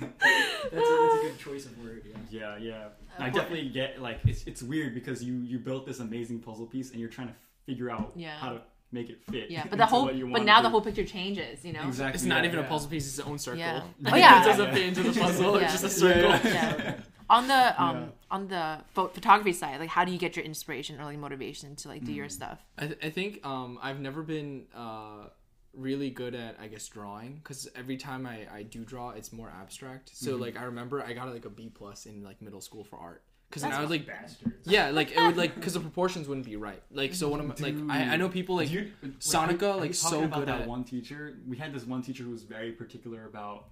That's, a, that's a good choice of word. Yeah. yeah, yeah. I definitely get like it's it's weird because you you built this amazing puzzle piece and you're trying to figure out Yeah. how to make it fit. Yeah, but the whole but now do. the whole picture changes. You know. exactly. It's not yeah, even a puzzle piece; it's its own circle. Yeah. it Oh yeah. doesn't fit into the puzzle. Yeah. It's just a circle. Yeah. yeah. On the um Yeah. on the pho- photography side, like how do you get your inspiration or like motivation to like do Mm. your stuff? I, th- I think um, I've never been uh, really good at I guess drawing because every time I, I do draw, it's more abstract. So Mm-hmm. like I remember I got like a B plus in like middle school for art because I was like Bastards. yeah like it would like because the proportions wouldn't be right. Like so one of my, like I, I know people like Dude, wait, Sonica, are you- are like, you so about good that at- one teacher. We had this one teacher who was very particular about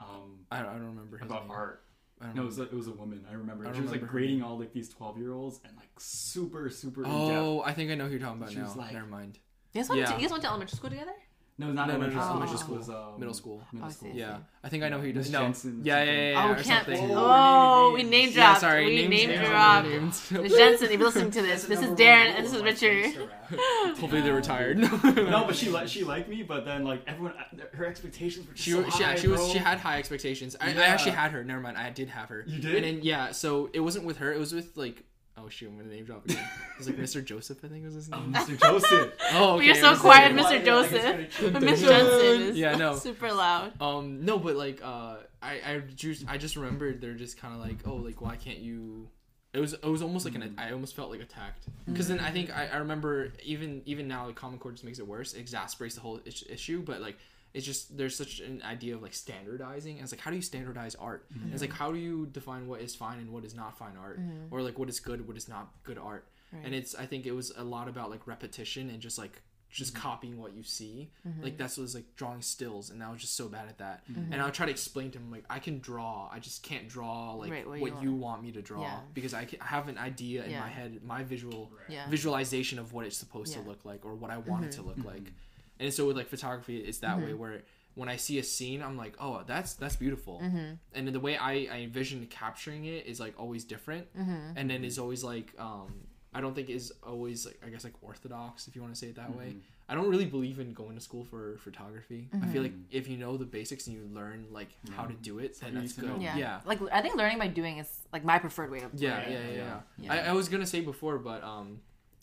um I don't, I don't remember his about name. art. I No, it know. was a, it was a woman. I remember. I she was like remember grading all like these twelve year olds and like super super in Oh, I think I know who you're talking about She was now. like- Never mind. You guys, went Yeah. to, you guys went to elementary school together? Depth. No, not No, no, elementary no, school. It elementary just school. was um, Middle school. Middle Oh, I school. see. Yeah, I think I know who you Miss does. No, Jensen, yeah, yeah, yeah, yeah, oh, or we can't. something. Oh, Oh, we we name names. Yeah, dropped. sorry, we name dropped. names. Miss Jensen, if you're listening to this, this is Darren and this is Richard. Hopefully they're retired. no, but she li- she liked me, but then like everyone, her expectations were just She, so she, yeah, high, she was she had high expectations. I, I actually had her. Never mind, I did have her. You did? And then yeah, so it wasn't with her. It was with like oh shoot, I'm gonna name drop again. It was like Mr. Joseph, I think was his Oh, name. Mr. Joseph. Oh, okay. You're so Mr. quiet, Joseph. Mr. Joseph. But Miss Jensen is Yeah, no. super loud. Um, no, but like, uh, I, I just, I just remembered they're just kind of like, oh, like, why can't you? It was, it was almost like an, I almost felt like attacked. Because then I think I, I remember even, even now, like, Common Core just makes it worse, it exasperates the whole is- issue. But like, it's just there's such an idea of like standardizing. And it's like, how do you standardize art? And it's like, how do you define what is fine and what is not fine art, mm-hmm. or like what is good, what is not good art? And it's, I think it was a lot about like repetition and just like just mm-hmm. copying what you see. Like that's what was like drawing stills, and I was just so bad at that. And I would try to explain to him like I can draw, I just can't draw like Right, what what, you you want me to draw Yeah. because I, can, I have an idea in Yeah. my head, my visual Yeah. visualization of what it's supposed Yeah. Mm-hmm. to look like or what I want it to look like. And so with like photography, it's that way where when I see a scene, I'm like, oh, that's that's beautiful. Mm-hmm. And then the way I, I envision capturing it is like always different, Mm-hmm. and then is always like um, I don't think is always like I guess like orthodox if you want to say it that way. Mm-hmm. I don't really believe in going to school for photography. I feel like Mm-hmm. if you know the basics and you learn like how to do it, then that's good. Yeah. yeah. Like I think learning by doing is like my preferred way of Yeah, learning. yeah, yeah, yeah. Yeah. I, I was gonna say before, but um,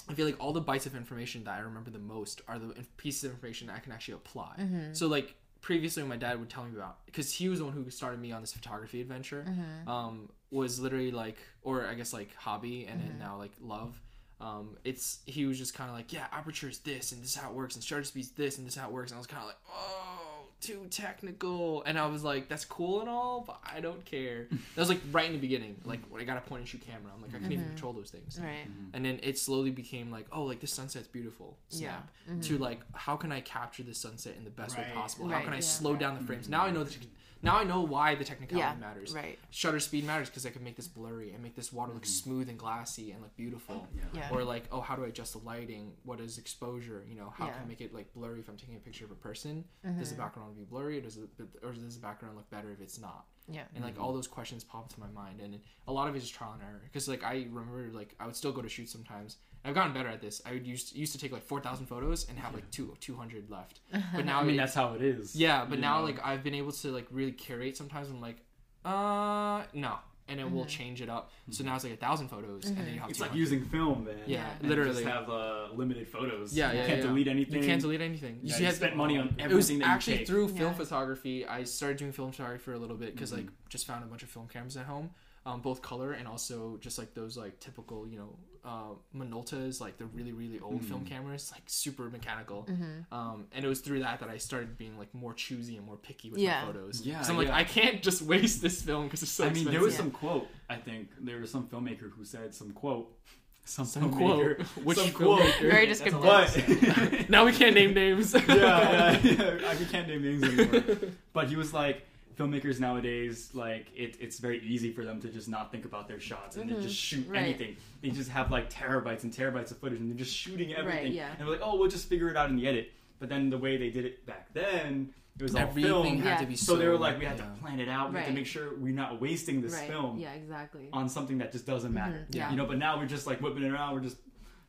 I feel like all the bites of information that I remember the most are the pieces of information that I can actually apply. Mm-hmm. So like previously, my dad would tell me about because he was the one who started me on this photography adventure. Mm-hmm. Um, was literally like, or I guess like hobby, and Mm-hmm. then now like love. Um, it's he was just kind of like, yeah, aperture is this, and this is how it works, and shutter speed is this, and this is how it works, and I was kind of like, oh, too technical, and I was like, that's cool and all, but I don't care. That was like right in the beginning, like when I got a point and shoot camera, I'm like, I can't even mm-hmm. control those things. Right. Mm-hmm. And then it slowly became like, oh, like this sunset's beautiful. Yeah. Snap. Mm-hmm. To like, how can I capture this sunset in the best way possible? Right, How can I yeah. slow down the frames? Now I know the tech- now I know why the technicality Yeah. matters. Right. Shutter speed matters because I can make this blurry and make this water look smooth and glassy and look beautiful. Yeah. Or like, oh, how do I adjust the lighting? What is exposure? You know, how Yeah. Mm-hmm. can I make it like blurry if I'm taking a picture of a person? Does the background be blurry, or does it, or does the background look better if it's not? Yeah. and like all those questions pop into my mind and a lot of it is trial and error because like i remember like i would still go to shoot sometimes i've gotten better at this i would used used to take like 4000 photos and have like two 200 left but now I mean, it- that's how it is. yeah but you now know? like i've been able to like really curate sometimes i'm like uh no and then we'll change it up so now it's like a thousand photos and then you have it's like 200. using film, man. Yeah, And literally. Just have uh, limited photos. yeah you yeah can't yeah. delete anything. you can't delete anything Yeah, see, you I had- spent money on it was everything that actually you take. through film photography i started doing film photography for a little bit because Mm-hmm. like just found a bunch of film cameras at home um, both color and also just like those like typical you know uh, minoltas like the really really old Mm-hmm. film cameras like super mechanical Mm-hmm. um, and it was through that that i started being like more choosy and more picky with Yeah. my photos Yeah, 'Cause i'm like yeah. i can't just waste this film because it's so I mean, expensive there was Yeah. some quote. I think there was some filmmaker who said some quote. Some, Some quote. Which some quote, Very That's descriptive. But now we can't name names yeah, yeah, yeah. I we can't name names anymore. But he was like, filmmakers nowadays, like it, it's very easy for them to just not think about their shots and they just mm-hmm. shoot Right. anything. They just have like terabytes and terabytes of footage and they're just shooting everything. yeah. And we're like, oh, we'll just figure it out in the edit. But then the way they did it back then, it was all film. had Yeah. to be So they were like, we yeah. had to plan it out. We had to make sure we're not wasting this right. film Yeah, exactly. on something that just doesn't mm-hmm. matter. Yeah. You know, but now we're just like whipping it around. We're just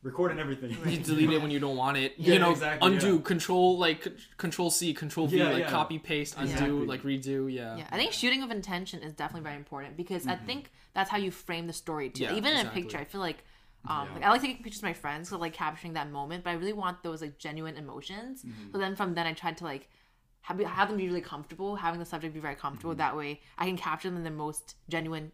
recording everything. you delete it when you don't want it. Yeah, you know, exactly, undo, yeah. control like control C, control V, Yeah, like yeah. copy paste, undo, Exactly. like redo. Yeah. Yeah, I think shooting of intention is definitely very important because I think that's how you frame the story too. Mm-hmm. Yeah, Even in exactly. a picture, I feel like um, Yeah. like I like taking pictures of my friends, so like capturing that moment. But I really want those like genuine emotions. Mm-hmm. So then from then I tried to like have, have them be really comfortable, having the subject be very comfortable. Mm-hmm. That way I can capture them in the most genuine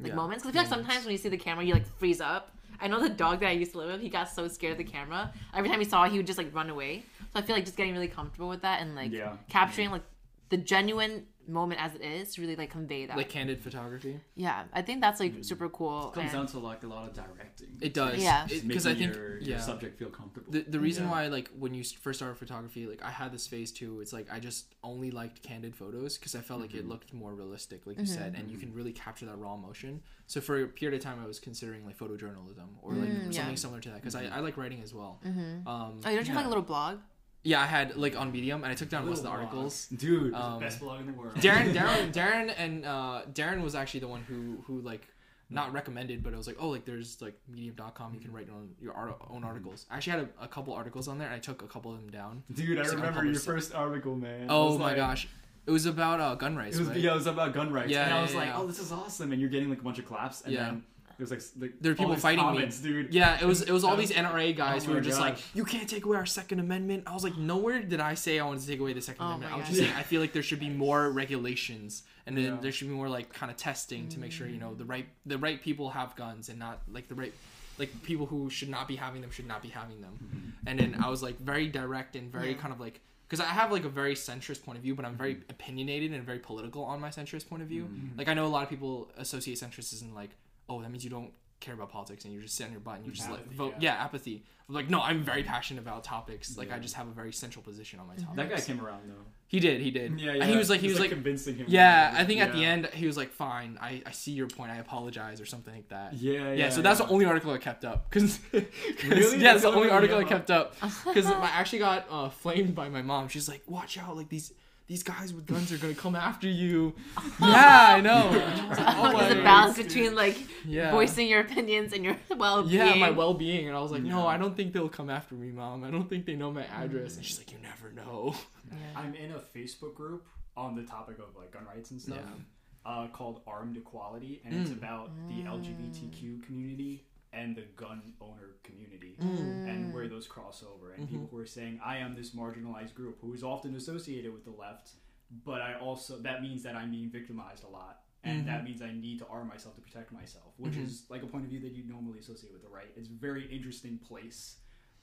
like Yeah, moments. Because I feel like sometimes when you see the camera, you like freeze up. I know the dog that I used to live with, he got so scared of the camera. Every time he saw it, he would just like run away. So I feel like just getting really comfortable with that and like Yeah. capturing like the genuine moment as it is to really like convey that. like candid photography. yeah, I think that's like super cool. It comes and- down to like a lot of directing. It does. Yeah. Because I think your, yeah. your subject feel comfortable. The, the reason Yeah. why like when you first started photography like i had this phase too it's like i just only liked candid photos because i felt like Mm-hmm. it looked more realistic like you said and you can really capture that raw emotion so for a period of time i was considering like photojournalism or like Mm, something yeah. similar to that because I, I like writing as well um Oh, you don't you have like a little blog? Yeah i had like on medium and i took down most of the blog. articles Dude, Um, Best blog in the world. Darren, Darren, Darren, and uh, Darren was actually the one who who like not recommended, but it was like, oh, like there's like Medium.com, you can write your own your art- own articles. I actually had a, a couple articles on there, and I took a couple of them down. dude, I remember your unpublished. first article, man. Oh my like- gosh, it was about uh, gun rights. It was right? yeah, it was about gun rights. Yeah, and I yeah, was like, yeah. oh, this is awesome, and you're getting like a bunch of claps, and Yeah. then there's like, like There were people these fighting me. dude. Yeah, it was it was all these NRA guys oh who were my just like, you can't take away our Second Amendment. I was like, nowhere did I say I wanted to take away the Second Oh Amendment. I was gosh. just saying I feel like there should be more regulations, and then Yeah. there should be more like kind of testing to make sure you know the right the right people have guns and not like the right like people who should not be having them should not be having them. Mm-hmm. And then I was like very direct and very Yeah. kind of like because I have like a very centrist point of view, but I'm very opinionated and very political on my centrist point of view. Mm-hmm. Like I know a lot of people associate centrist as in like, oh, that means you don't care about politics and you just sit on your butt and you just like vote. yeah. Yeah. apathy. I'm like, no, I'm very passionate about topics. Like I just have a very central position on my topics. That guy came around though. He did. He did. Yeah, And yeah. He was like, he was like, convincing him. yeah. I think at the end he was like, fine. I, I see your point. I apologize or something like that. Yeah, yeah. Yeah, so that's the only article I kept up. because Really? yeah, That's the only article I kept up. Because I actually got uh, flamed by my mom. She's like, "Watch out! Like these these guys with guns are gonna come after you." yeah, I know. Oh There's a balance between like Yeah. voicing your opinions and your well being. yeah, my well-being, and I was like, "No, Yeah. I don't think they'll come after me, mom. I don't think they know my address." And she's like, "You never know." I'm in a Facebook group on the topic of like gun rights and stuff. Yeah. Uh, called Armed Equality, and it's Mm. about the LGBTQ community and the gun owner community, Mm. and where those cross over, and Mm-hmm. people who are saying, "I am this marginalized group who is often associated with the left, but I also that means that I'm being victimized a lot." And Mm-hmm. that means I need to arm myself to protect myself, which is like a point of view that you normally associate with the right. It's a very interesting place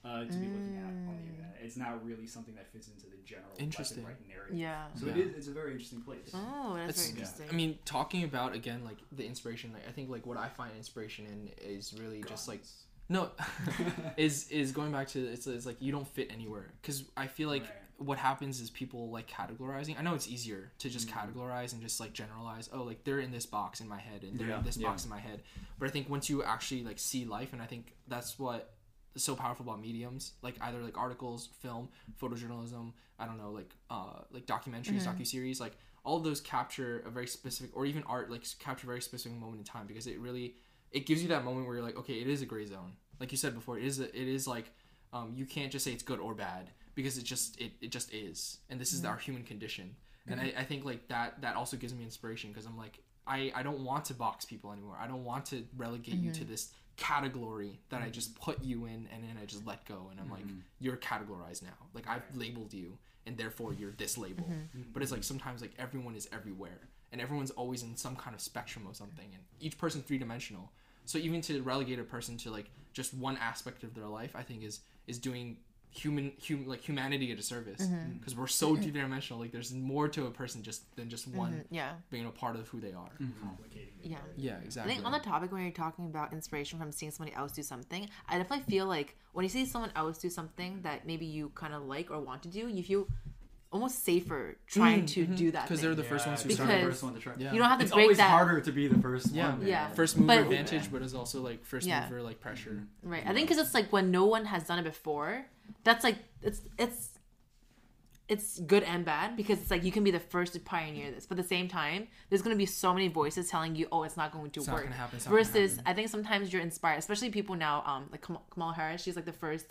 uh, to be looking at on the internet. It's not really something that fits into the general Interesting. right narrative. Yeah. So it Yeah. is. It's a very interesting place. Oh, that's It's- very yeah. interesting. I mean, talking about again like the inspiration. Like I think like what I find inspiration in is really just like no is is going back to it's, it's like you don't fit anywhere because i feel like Right. what happens is people like categorizing i know it's easier to just Mm-hmm. categorize and just like generalize oh like they're in this box in my head and they're Yeah, in this yeah. box in my head but i think once you actually like see life and i think that's what so powerful about mediums like either like articles film photojournalism i don't know like uh like documentaries docu-series like all of those capture a very specific or even art like capture a very specific moment in time because it really it gives you that moment where you're like okay it is a gray zone. Like you said before it is a, it is like um, you can't just say it's good or bad because it just it, it just is. And this is our human condition. And I, I think like that that also gives me inspiration because i'm like I, I don't want to box people anymore. I don't want to relegate you to this category that i mm. just put you in and then i just let go and i'm like mm-hmm. you're categorized now. Like i've labeled you and therefore you're this label. Mm-hmm. Mm-hmm. But it's like sometimes like everyone is everywhere and everyone's always in some kind of spectrum of something and each person's three-dimensional. So even to relegate a person to like just one aspect of their life i think is is doing human hum, like humanity a disservice. Mm-hmm. Because we're so mm-hmm. two-dimensional like there's more to a person just than just one mm-hmm. yeah. being a part of who they are. Complicating it. Yeah. yeah I exactly. think on the topic when you're talking about inspiration from seeing somebody else do something, I definitely feel like when you see someone else do something that maybe you kind of like or want to do, you feel almost safer trying mm, to mm-hmm. do that. because they're the first Yeah, ones who it's started the Because- first one to try. Yeah. you don't have to It's break always that. harder to be the first yeah one. Yeah. first mover But- advantage but it's also like first Yeah. mover like pressure Right. I think because it's like when no one has done it before, that's like it's it's it's good and bad because it's like you can be the first to pioneer this, but at the same time, there's going to be so many voices telling you, "Oh, it's not going to It's not work." gonna happen, it's not gonna Versus, I think sometimes you're inspired, especially people now, um, like Kamala Harris. She's like the 1st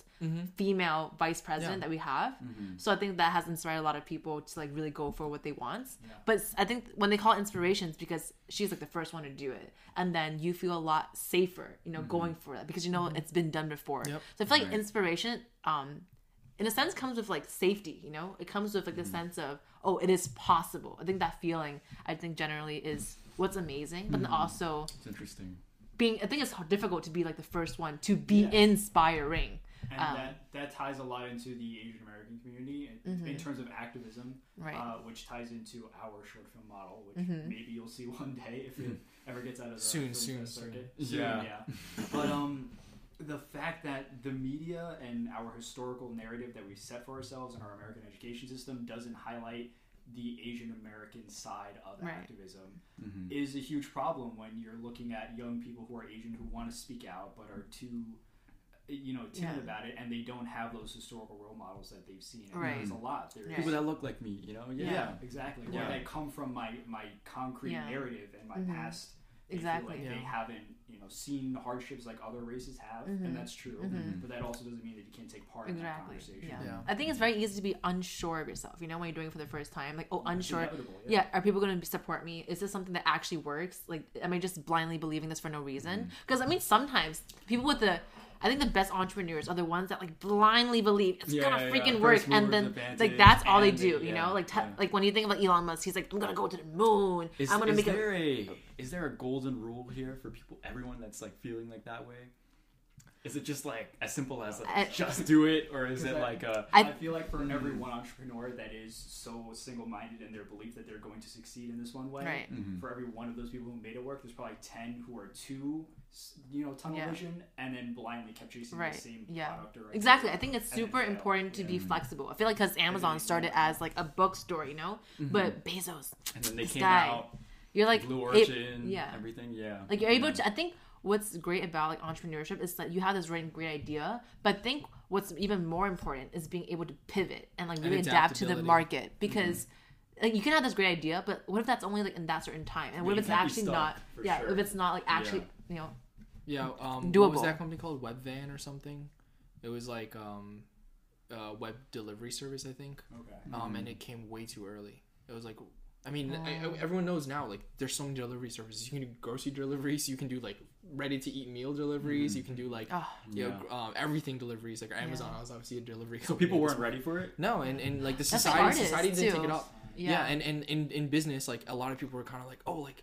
female vice president Mm-hmm. Yeah. that we have. So I think that has inspired a lot of people to like really go for what they want. But I think when they call it inspirations because she's like the first one to do it, and then you feel a lot safer, you know, going for that because you know it's been done before. Yep. So I feel like Right. inspiration, um, in a sense, comes with like safety. You know, it comes with like the sense of oh, it is possible. I think that feeling, I think generally is what's amazing, but then also It's interesting. being. I think it's difficult to be like the first one to be inspiring And Um, that, that ties a lot into the Asian American community in, in terms of activism, Mm-hmm. Right. Mm-hmm. uh, which ties into our short film model, which maybe you'll see one day if it ever gets out of the Soon, film soon, fest soon. circuit. Yeah. yeah. But um, the fact that the media and our historical narrative that we set for ourselves in our American education system doesn't highlight the Asian American side of Right. activism is a huge problem when you're looking at young people who are Asian who want to speak out but are too you know timid Yeah. about it and they don't have those historical role models that they've seen and Right. there's a lot there's People that look like me, you know? yeah, Yeah. exactly Yeah. where they come from my my concrete Yeah. narrative and my Mhm. past they Exactly. feel like they haven't you know seen the hardships like other races have Mhm. and that's true Mhm. but that also doesn't mean that you can't take part in that conversation Yeah. Yeah. I think it's very easy to be unsure of yourself. You know, when you're doing it for the first time, like, oh, It's unsure. inevitable, Yeah. are people going to support me? Is this something that actually works? Like, am I just blindly believing this for no reason? Because I mean, sometimes people with the I think the best entrepreneurs are the ones that like blindly believe it's Yeah, gonna yeah, freaking yeah. work, and then advantage, like that's all they and do. they- you yeah, know, like te- yeah. like when you think about Elon Musk, he's like, I'm gonna go to the moon. Is, I'm gonna is make there it. a is there a golden rule here for people everyone that's like feeling like that way? Is it just like as simple as like, I- just do it, or is it Because I- like a I, I- feel like for every one entrepreneur that is so single-minded in their belief that they're going to succeed in this one way, Right. Mhm. for every one of those people who made it work, there's probably ten who are too, you know, tunnel Yeah. vision and then blindly kept chasing Right. the same Yeah. product or Exactly. I think it's super important to be flexible. I feel like because Amazon started as like a bookstore, you know, but Bezos, and then they came guy, out you're like Blue it- Origin, yeah. everything, yeah. Like you're able Yeah. to. I think what's great about like entrepreneurship is that you have this really great idea, but I think what's even more important is being able to pivot and like And really adapt to the market because. Like you can have this great idea, but what if that's only like in that certain time, and what Yeah, if it's actually stuck, not? Yeah, sure. if it's not like actually, you know, Yeah, um, Doable. what was that company called? Webvan or something? It was like um, a web delivery service, I think. Okay. Um, and it came way too early. It was like, I mean, I, Oh. I- everyone knows now. Like, there's so many delivery services. You can do grocery deliveries. You can do like ready to eat meal deliveries. You can do like, oh, you know, um, everything deliveries. Like Amazon, Yeah. I was obviously a delivery. So people weren't ready for it. No, and, and like the That's society, artists, society didn't take it up. Yeah. Yeah, and, and in in business, like a lot of people were kind of like, oh, like,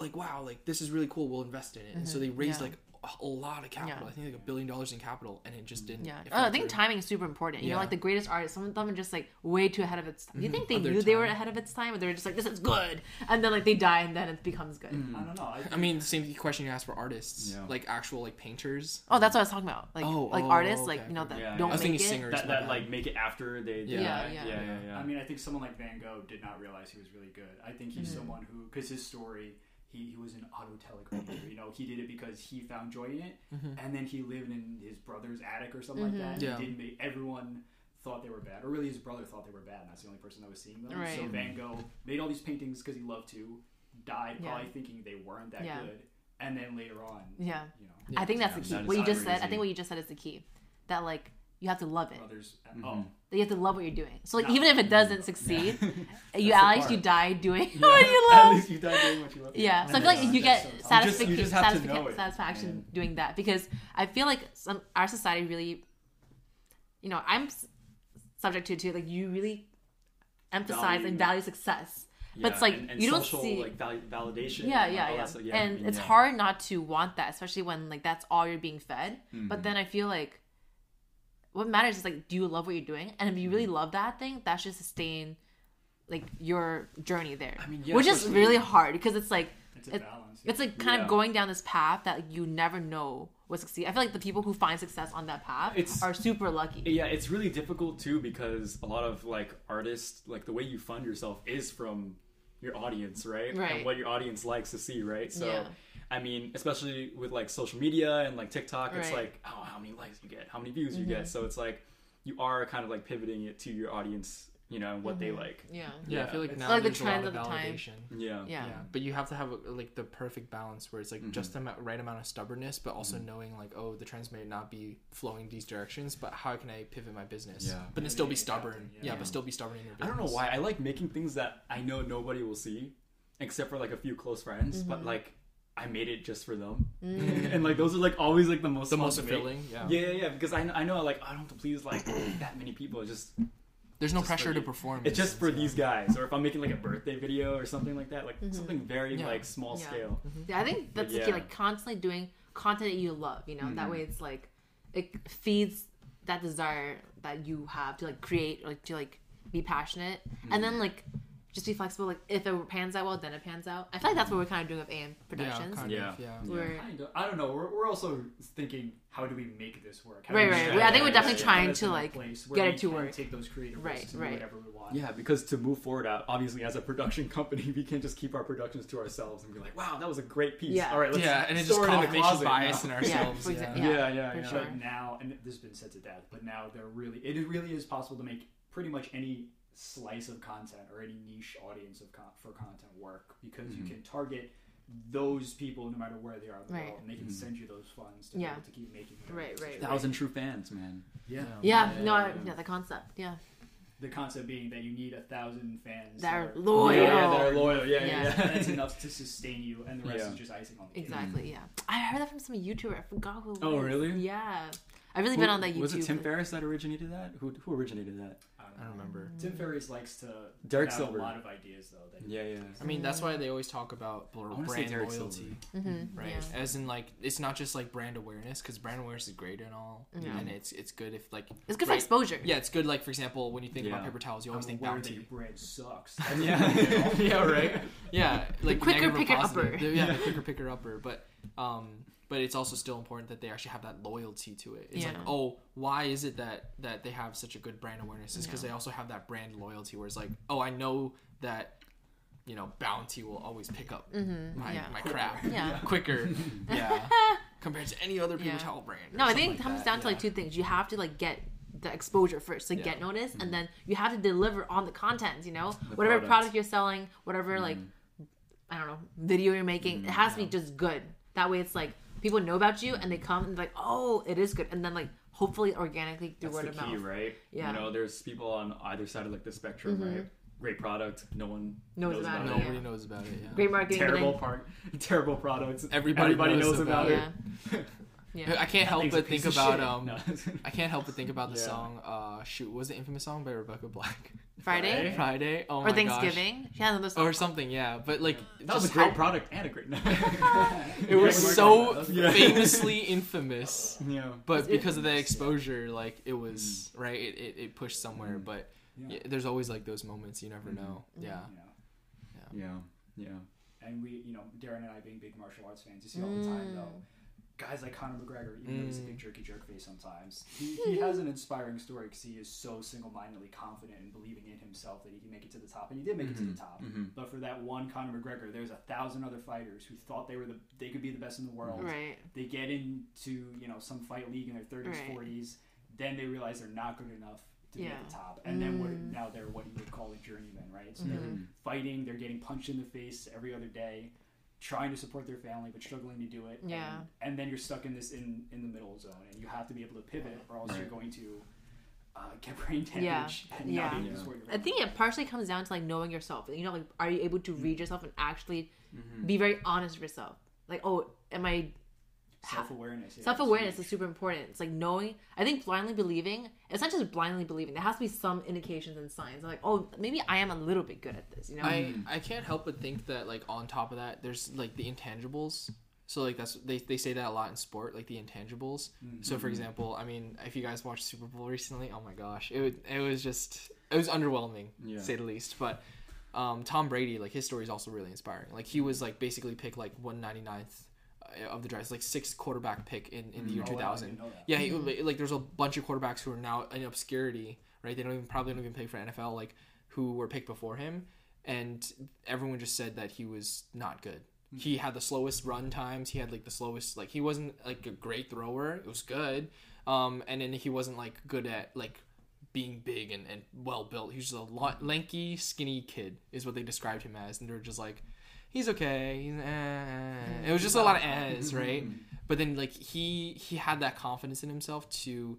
like wow, like this is really cool. We'll invest in it. And so they raised Mm-hmm. Yeah. like a, a lot of capital. Yeah. I think like a billion dollars in capital, and it just didn't. Yeah. Oh, I think timing is super important. You know, like the greatest artists, some of them are just like way too ahead of its time. You think they Of their knew they were ahead of its time, or they were just like, this is good, and then like they die, and then it becomes good. Mm. I don't know. I, I mean, the same question you asked for artists, Yeah. like actual like painters. Oh, that's what I was talking about. Like, Oh, like oh, artists, okay, like you know that. Yeah, don't yeah. I was make thinking it. singers. That, that like make it after they. Yeah. Yeah, yeah, yeah. yeah, yeah. I mean, I think someone like Van Gogh did not realize he was really good. I think he's Mm-hmm. someone who, because his story, he, he was an autotelic painter. You know, he did it because he found joy in it, mm-hmm. and then he lived in his brother's attic or something like that. And mm-hmm. Yeah. He didn't make everyone thought they were bad, or really his brother thought they were bad, and that's the only person that was seeing them. Right. So Van Gogh made all these paintings because he loved to, died Yeah. probably thinking they weren't that Yeah. good, and then later on, Yeah. you know, I think that's Yeah, the key. that What is you just said, I think what you just said is the key. That like you have to love it. brothers. Mm-hmm. Oh, That you have to love what you're doing. So like No. even if it doesn't succeed, you at least part. you die doing Yeah. what you love. At love. least you died doing what you love. Yeah, so I feel like you get so satisfaction, You just- you just satisfaction, satisfaction and- doing that because I feel like some our society really, you know, I'm subject to it too. Like you really emphasize Value- and value success, but it's like and, and you don't social, see. like val- validation. yeah, and yeah, all yeah. that and I mean, it's yeah. hard not to want that, especially when like that's all you're being fed. Mm-hmm. But then I feel like what matters is like, do you love what you're doing? And if you Mm-hmm. really love that thing, that should sustain like your journey there. I mean, yeah, which is especially- really hard because it's like it's a it- balance. it's like kind Yeah. of going down this path that you never know will succeed. I feel like the people who find success on that path It's- are super lucky. Yeah, it's really difficult too because a lot of like artists, like the way you fund yourself is from your audience, right? Right. And what your audience likes to see, right? So, Yeah. I mean, especially with like social media and like TikTok, it's Right. like, oh, how many likes you get, how many views you Mm-hmm. get. So it's like you are kind of like pivoting it to your audience, you know, and what they like. Yeah. Yeah, I feel like It's now like the there's a lot of of the time. validation. Yeah. Yeah. Yeah, but you have to have a, like the perfect balance where it's like just the Mm-hmm. amount- right amount of stubbornness, but also knowing like, oh, the trends may not be flowing these directions, but how can I pivot my business? Yeah. but then still be stubborn. adapting, Yeah. yeah. but still be stubborn in your business. I don't know why. I like making things that I know nobody will see, except for like a few close friends. Mm-hmm. But like, I made it just for them, Mm. and like those are like always like the most The most fulfilling. Yeah. Yeah, yeah, yeah. Because I, I know like I don't have to please like that many people. It's just There's no Just pressure to perform. it's just for yeah. these guys. Or if I'm making like a birthday video or something like that, like something very Yeah. like small Yeah. scale. Yeah, I think that's the key. Like constantly doing content that you love. You know, that Mhm. way it's like it feeds that desire that you have to like create, like to like be passionate, and then like just be flexible. Like if it pans out well, then it pans out. I feel like that's what we're kind of doing with AM Productions. kind Yeah. of, yeah. We're Kind of. I don't know. We're, we're also thinking, how do we make this work? How Right, right. I think we're definitely so trying that to, like, place get it to can work. Take those creative Right, risks and do right. whatever we want. Yeah, because to move forward out, obviously as a production company, we can't just keep our productions to ourselves and be like, "Wow, that was a great piece." Yeah. All right, let's yeah, and it's just store it in the confirmation closet bias now. in ourselves. for Yeah, Yeah, Yeah, yeah, for yeah. sure. But now, and this has been said to death, but now there really, it really is possible to make pretty much any slice of content or any niche audience of con- for content work because Mm-hmm. you can target those people no matter where they are in the Right. world, and they can Mm-hmm. send you those funds to Yeah. to keep making. whatever Right, it is that right, Thousand true fans, man. Yeah. yeah, Yeah, no, I, yeah. yeah, the concept, yeah, The concept being that you need a thousand fans that are that loyal. Yeah, yeah, that are loyal. Yeah, Yeah. yeah. yeah, that's enough to sustain you, and the rest Yeah. is just icing on the cake. Exactly, yeah. I heard that from some YouTuber. I forgot who. It Oh, really? Yeah, I've really Who- been on that YouTube. Was it Tim Ferriss that originated that? Who who originated that? I don't remember. Tim Ferriss likes to Derek have Silver. a lot of ideas though. That Yeah, yeah. I mean, that's why they always talk about br- I wanna say brand Derek loyalty, Mm-hmm, right? Yeah. As in, like, it's not just like brand awareness, because brand awareness is great and all, Yeah. and it's it's good if like It's good for right- exposure. Yeah, it's good. Like for example, when you think about paper towels, you I'm always think aware that your bounty. bread sucks. Yeah. yeah, right. Yeah, like quicker negative or picker positive. upper. Yeah, the quicker picker upper. But um, but it's also still important that they actually have that loyalty to it. It's like, oh, why is it that that they have such a good brand awareness? Is because Yeah. they also have that brand loyalty, where it's like, oh, I know that. You know, Bounty will always pick up my, Mm-hmm. yeah. my crap Yeah. quicker, yeah, compared to any other paper Yeah. towel brand. No, I something think it comes that, down to like two things. You have to like get the exposure first, like Yeah. get noticed, and then you have to deliver on the content. You know, The whatever product. product you're selling, whatever like I don't know video you're making, it has to be just good. That way, it's like people know about you and they come and like, oh, it is good, and then like hopefully organically through That's word the of key, mouth. right? Yeah. You know, there's people on either side of like the spectrum, mm-hmm. right? Great product, no one Knows about it, Nobody Yeah. knows about it. Yeah. Great marketing, Terrible part, terrible products. Everybody Everybody knows knows, about about, yeah, it. yeah. I can't help but think about shit. um. No. I can't help but think about the Yeah. song. Uh, shoot, was it infamous song by Rebecca Black? Friday Friday. Oh or my gosh. Thanksgiving. She has another song. Or something, yeah. But like, that was a great how- product and a great. It was so Yeah. famously infamous, yeah. but because of the exposure, like it was right. It, it, it pushed somewhere, but Yeah. yeah, there's always like those moments you never Mhm. know. Yeah. You know? Yeah. Yeah. And we, you know, Darren and I being big martial arts fans, you see all the time though. Guys like Conor McGregor, even though he's a big jerky jerk face sometimes, he, he has an inspiring story because he is so single-mindedly confident and believing in himself that he can make it to the top, and he did make it to the top. Mhm. But for that one Conor McGregor, there's a thousand other fighters who thought they were the they could be the best in the world. Right. They get into you know some fight league in their 30s, Right. 40s, then they realize they're not good enough to be at the top, and then what Mm. now they're what you would call a journeyman, right? So they're Mhm. fighting, they're getting punched in the face every other day, trying to support their family but struggling to do it. Yeah. and, and then you're stuck in this in in the middle zone, and you have to be able to pivot, or else you're going to uh, get brain damage Yeah. and Yeah. not be able Yeah. to support your I think it partially comes down to like knowing yourself. You know, like are you able to read yourself and actually Mhm. be very honest with yourself? Like, oh, am I self awareness. self awareness is super important. It's like knowing. I think blindly believing. It's not just blindly believing. There has to be some indications and signs. Like, oh, maybe I am a little bit good at this. You know. I I can't help but think that like on top of that, there's like the intangibles. So like that's they, they say that a lot in sport, like the intangibles. So for example, I mean, if you guys watched Super Bowl recently, oh my gosh, it would, it was just it was underwhelming, Yeah. say the least. But um, Tom Brady, like his story is also really inspiring. Like he was like basically picked like 199th uh, of the draft, It's like sixth quarterback pick in, in the year Oh, 2000. didn't know that. Yeah, he, like there's a bunch of quarterbacks who are now in obscurity, right? They don't even probably don't even play for NFL, like who were picked before him, and everyone just said that he was not good. He had the slowest run times. He had like the slowest, like he wasn't like a great thrower. It was good, um, and then he wasn't like good at like being big and, and well built. He was just a lot, lanky, skinny kid, is what they described him as, and they're just like, he's okay. He's, eh, eh, eh. It was just a lot of ehs, mm-hmm. right? But then like he he had that confidence in himself to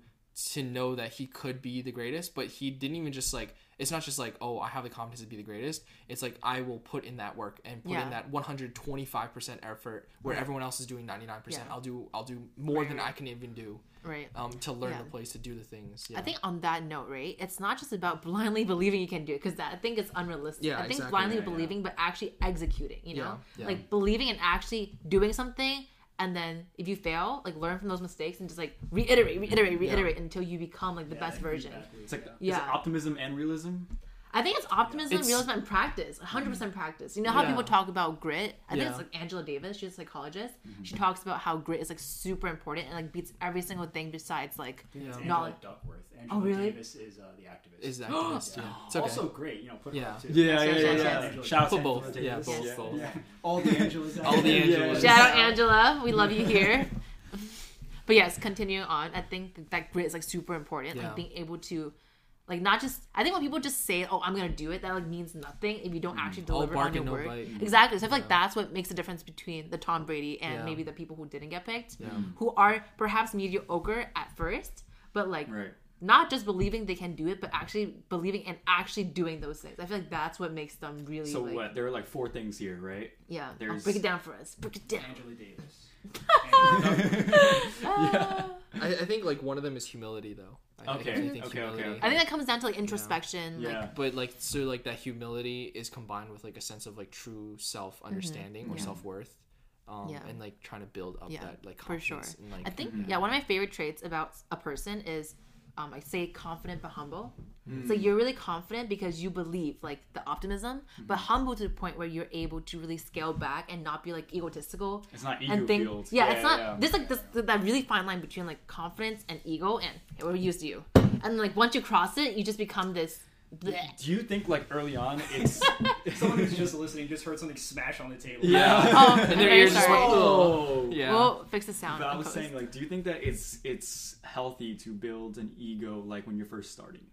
to know that he could be the greatest, but he didn't even just like it's not just like oh I have the confidence to be the greatest. It's like I will put in that work and put Yeah. in that 125 percent effort where Right. everyone else is doing 99 percent. Yeah. I'll do I'll do more Right, than right. I can even do right. um to learn Yeah. the place to do the things. Yeah. I think on that note, right, it's not just about blindly believing you can do it because that I think it's unrealistic. Yeah, I think exactly. blindly believing, but actually executing. You know, like believing and actually doing something and then if you fail, like learn from those mistakes and just like reiterate, reiterate, reiterate until you become like the best version. It's like Yeah. is it optimism and realism. I think it's optimism, It's- realism, and practice. 100% practice. You know how Yeah. people talk about grit? I think it's like Angela Davis. She's a psychologist. She talks about how grit is like super important and like beats every single thing besides like Yeah. Angela knowledge. Duckworth. Angela Oh, really? Davis is uh, the activist. Is the activist? yeah. It's okay. Also great, you know, put her Yeah. up too. Yeah, yeah, yeah, yeah. Angela Shout out to both. Angela Yeah, both. Yes. both. Yeah. All the Angelas. All the there. Angelas. Shout out Angela. We love you here. but yes, continue on. I think that grit is like super important. Yeah. Like being able to like not just I think when people just say, Oh, I'm gonna do it, that like means nothing if you don't mm, actually All deliver on your no word. bite. Exactly. So I feel like that's what makes the difference between the Tom Brady and Yeah. maybe the people who didn't get picked. Yeah. Who are perhaps mediocre at first, but like Right. not just believing they can do it, but actually believing and actually doing those things. I feel like that's what makes them really So like what? There are like four things here, right? yeah. I'll There's- break it down for us. Break it down. Angela Davis. Yeah. I, I think like one of them is humility though. I, I Okay, definitely think okay, okay, humility. okay. I think that comes down to like introspection. Yeah. Like, But like so like that humility is combined with like a sense of like true self understanding or Mm-hmm. Yeah. self worth. Um, Yeah. and like trying to build up Yeah, that like for sure. confidence and, like, I think yeah, one of my favorite traits about a person is um, I say confident but humble. It's like you're really confident because you believe like the optimism, but humble to the point where you're able to really scale back and not be like egotistical. It's not ego and think, fueled. yeah, it's not. yeah. There's like this that really fine line between like confidence and ego, and we're used to you. And like once you cross it, you just become this. Bleh. Do you think like early on it's Someone who's just listening just heard something smash on the table. yeah? Oh, And their ears just sorry. like, Oh. yeah. We'll fix the sound. But I was post. saying, like, do you think that it's it's healthy to build an ego like when you're first starting?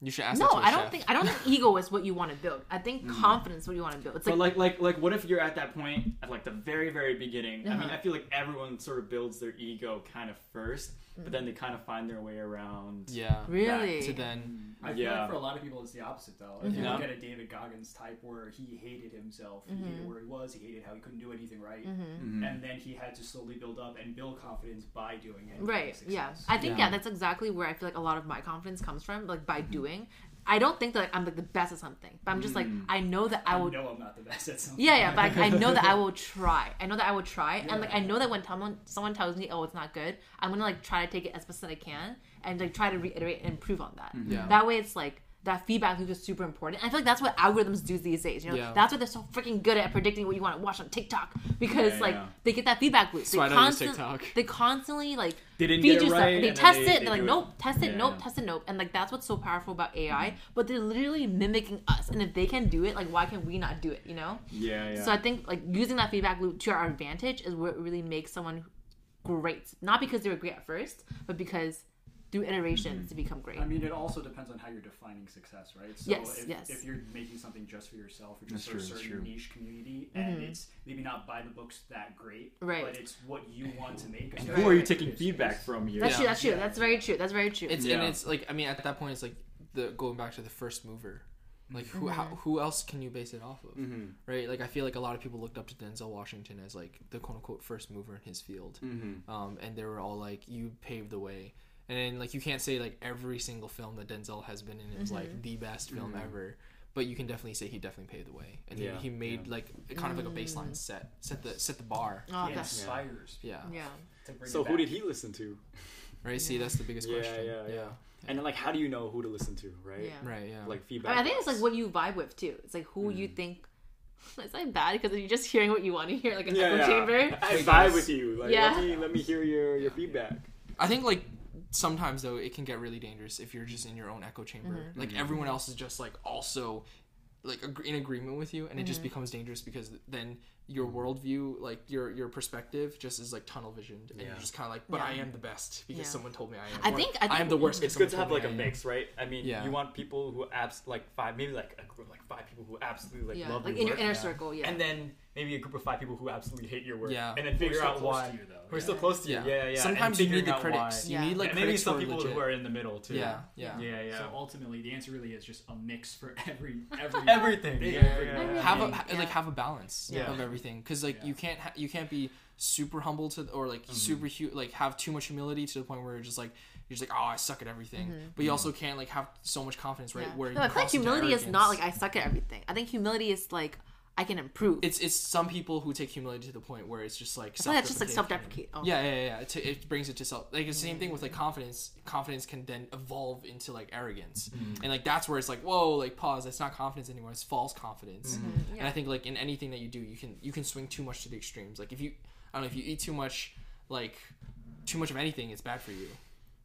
you should ask. No, that to a I don't chef. think I don't think ego is what you want to build. I think confidence is what you want to build. It's But like, like, like, like, what if you're at that point at like the very, very beginning? I mean, Uh-huh. I feel like everyone sort of builds their ego kind of first, but then they kind of find their way around. Yeah. really. To then I feel Yeah. like for a lot of people it's the opposite though. If you Mhm. look at a David Goggins type where he hated himself, he hated where he was, he hated how he couldn't do anything right, Mhm. and then he had to slowly build up and build confidence by doing it. and right. getting Yeah. I think Yeah. yeah. that's exactly where I feel like a lot of my confidence comes from, like by doing. I don't think that like, I'm like the best at something, but I'm just like mm. I know that I I will. know I'm not the best at something. Yeah, yeah, but I, I know that I will try. I know that I will try, and like I know that when someone someone tells me, "Oh, it's not good," I'm gonna like try to take it as best as I can and like try to reiterate and improve on that. Mm-hmm. Yeah. That way, it's like that feedback loop is super important. I feel like that's what algorithms do these days. You know, Yeah. that's why they're so freaking good at predicting what you want to watch on TikTok because Yeah, like yeah. they get that feedback loop. why they I don't use constant- TikTok. They constantly like They didn't feed get it you stuff. They test they- it. they They're like, do it. nope, test it, nope, test it, nope. And like that's what's so powerful about AI. But they're literally mimicking us. And if they can do it, like why can we not do it? You know? Yeah, yeah. So I think like using that feedback loop to our advantage is what really makes someone great. Not because they were great at first, but because through iterations to become great. I mean, it also depends on how you're defining success, right? So Yes, if, yes. if you're making something just for yourself or That's just for true, a certain niche community, and it's maybe not by the books that great, Right. but it's what you want to make. and especially who are you taking it's- feedback from here? that's Yeah. true. That's true. Yeah. That's very true. That's very true. It's Yeah. and it's like I mean at that point it's like the going back to the first mover. Like who Mm-hmm. how, who else can you base it off of? Mhm. Right? Like I feel like a lot of people looked up to Denzel Washington as like the quote unquote first mover in his field. Mhm. Um, and they were all like you paved the way. And then like you can't say like every single film that Denzel has been in is Mm-hmm. like the best film ever. But you can definitely say he definitely paved the way, and Yeah, he, he made yeah. like kind of like a mm. baseline set, set the set the bar. oh, He okay. inspires Yeah, Yeah. So who did he listen to? right. See, that's the biggest Yeah, question. yeah, yeah. yeah. And then like, how do you know who to listen to, right? Yeah. Right. Yeah. Like I, feedback. mean, I think it's like what you vibe with too. It's like who you mm. think. It's not bad because you're just hearing what you want to hear, like an yeah, echo yeah. chamber. I vibe with you. Like, Yeah. let me let me hear your your feedback. I think like sometimes though it can get really dangerous if you're just in your own echo chamber. Mm-hmm. Like everyone else is just like also like in agreement with you, and it Mm-hmm. just becomes dangerous because then your worldview, like your your perspective, just is like tunnel visioned, and Yeah. you're just kind of like, but I am the best because Yeah. someone told me I am. I think- I I am think the worst. It's good to have like a me I am. mix, right? I mean, Yeah. you want people who abs like five, maybe like a group like five people who absolutely like Yeah, love like your in your work, inner yeah. circle, yeah. and then maybe a group of five people who absolutely hate your work, Yeah. and then We're figure out why you, though. we're Yeah. still close to you. Yeah. Yeah, yeah. yeah. Sometimes you need the critics. why. You Yeah. need like and maybe some people legit. who are in the middle too. Yeah, yeah. yeah, yeah. So ultimately, the answer really is just a mix for every every Everything. thing. Yeah, yeah, yeah, yeah. have a Yeah. like have a balance Yeah. of everything because like Yeah. you can't ha- you can't be super humble to or like mm-hmm. super hu- like have too much humility to the point where you're just like you're just like oh I suck at everything mm-hmm. but you also can't like have so much confidence right Yeah. where no, you I feel like humility is not like. I suck at everything. I think humility is like I can improve. it's it's some people who take humility to the point where it's just like I feel that's just like self-deprecation. self-deprecate. Oh. Yeah, yeah, yeah. It, it brings it to self. Like the same mm. thing with like confidence. Confidence can then evolve into like arrogance, mm. and like that's where it's like, whoa, like pause. That's not confidence anymore. It's false confidence. Mm-hmm. Mm-hmm. And I think like in anything that you do, you can you can swing too much to the extremes. Like if you, I don't know, if you eat too much, like too much of anything, it's bad for you.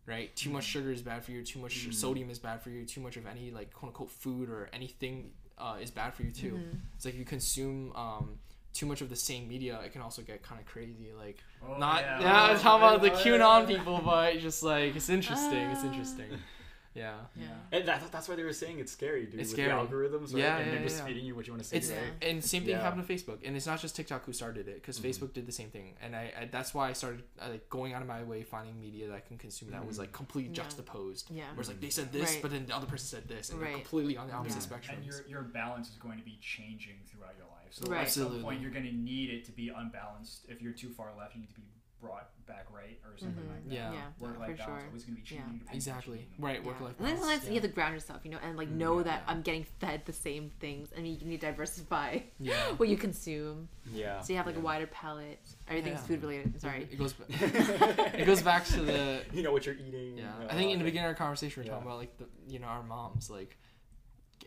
Right? Too much mm. sugar is bad for you. Too much sodium is bad for you. Too much of any like quote unquote food or anything uh, is bad for you too. It's like if you consume um, too much of the same media, it can also get kind of crazy. Like Oh, not yeah. yeah, Oh, I'm talking about the yeah. QAnon people, but just like it's interesting. It's interesting. Yeah. Yeah. And that, that's why they were saying it's scary, dude. It's with scary. the algorithms, right? Yeah, and yeah, they're just yeah. feeding you what you want to see, It's right? and same thing Yeah. happened to Facebook, and it's not just TikTok who started it because Facebook did the same thing, and I, I that's why I started uh, like going out of my way finding media that I can consume that was like completely Yeah. juxtaposed. Yeah. Where it's like they said this, Right. but then the other person said this, and they're Right. completely on the opposite Yeah. spectrum. And your your balance is going to be changing throughout your life. So Right. at some point, you're going to need it to be unbalanced. If you're too far left, you need to be brought back right or something like that. Yeah. Yeah, Work for life balance sure. always going to be changing. Yeah. depending on what Exactly. you're eating. Right. Yeah. Work life. And then sometimes balance. you have to ground yourself, you know, and like know Yeah. that I'm getting fed the same things. I mean, you need to diversify Yeah. what you consume, Yeah. so you have like yeah. a wider palate. Everything's Yeah. food related. Sorry. It goes. it goes back to the you know what you're eating. Yeah, uh, I think in the beginning of our conversation we are Yeah. talking about like the you know our moms like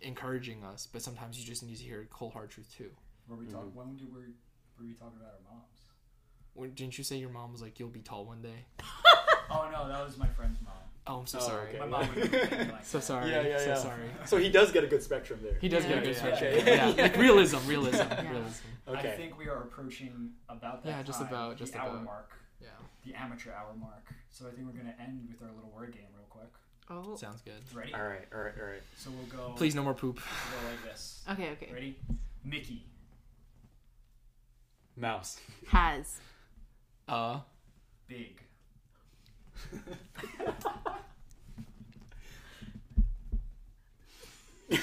encouraging us, but sometimes you just need to hear cold hard truth too. Were we talk, Mhm. When did we, were we talking about our moms? When, didn't you say your mom was like you'll be tall one day? Oh no, that was my friend's mom. Oh, I'm so Oh, sorry. okay. My mom would like So sorry. Yeah, yeah, so yeah. sorry. So he does get a good spectrum there. He does Yeah, get a good yeah, spectrum. yeah. Yeah, like realism, realism, Yeah. realism. Okay. I think we are approaching about that Yeah, just time, about- just the hour about. mark, Yeah, the amateur hour mark. So I think we're gonna end with our little word game real quick. Oh. sounds good. Ready? all right, all right, all right. So we'll go. Please, no more poop. We'll go like this. Okay. Okay. Ready? Mickey. Mouse. Has. Uh, Big.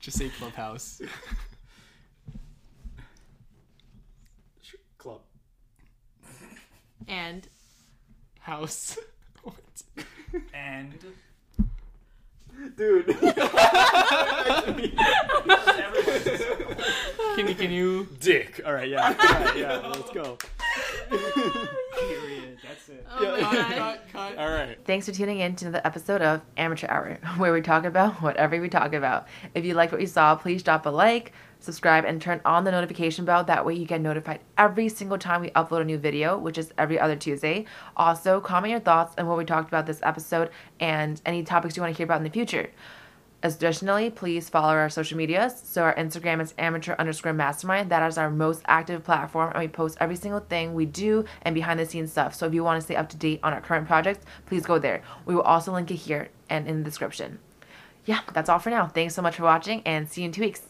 just say clubhouse. Club. And. House. what? And. Dude. Can you can you? Dick. All right, yeah. All right, yeah. Let's go. Period. That's it. Oh my god. cut. All right. Thanks for tuning in to another episode of Amateur Hour, where we talk about whatever we talk about. If you liked what you saw, please drop a like, subscribe, and turn on the notification bell. That way, you get notified every single time we upload a new video, which is every other Tuesday. Also, comment your thoughts on what we talked about this episode and any topics you want to hear about in the future. Additionally, please follow our social medias. So our Instagram is amateur underscore mastermind. That is our most active platform, and we post every single thing we do and behind the scenes stuff. So if you want to stay up to date on our current projects, please go there. We will also link it here and in the description. Yeah, that's all for now. Thanks so much for watching, and see you in two weeks.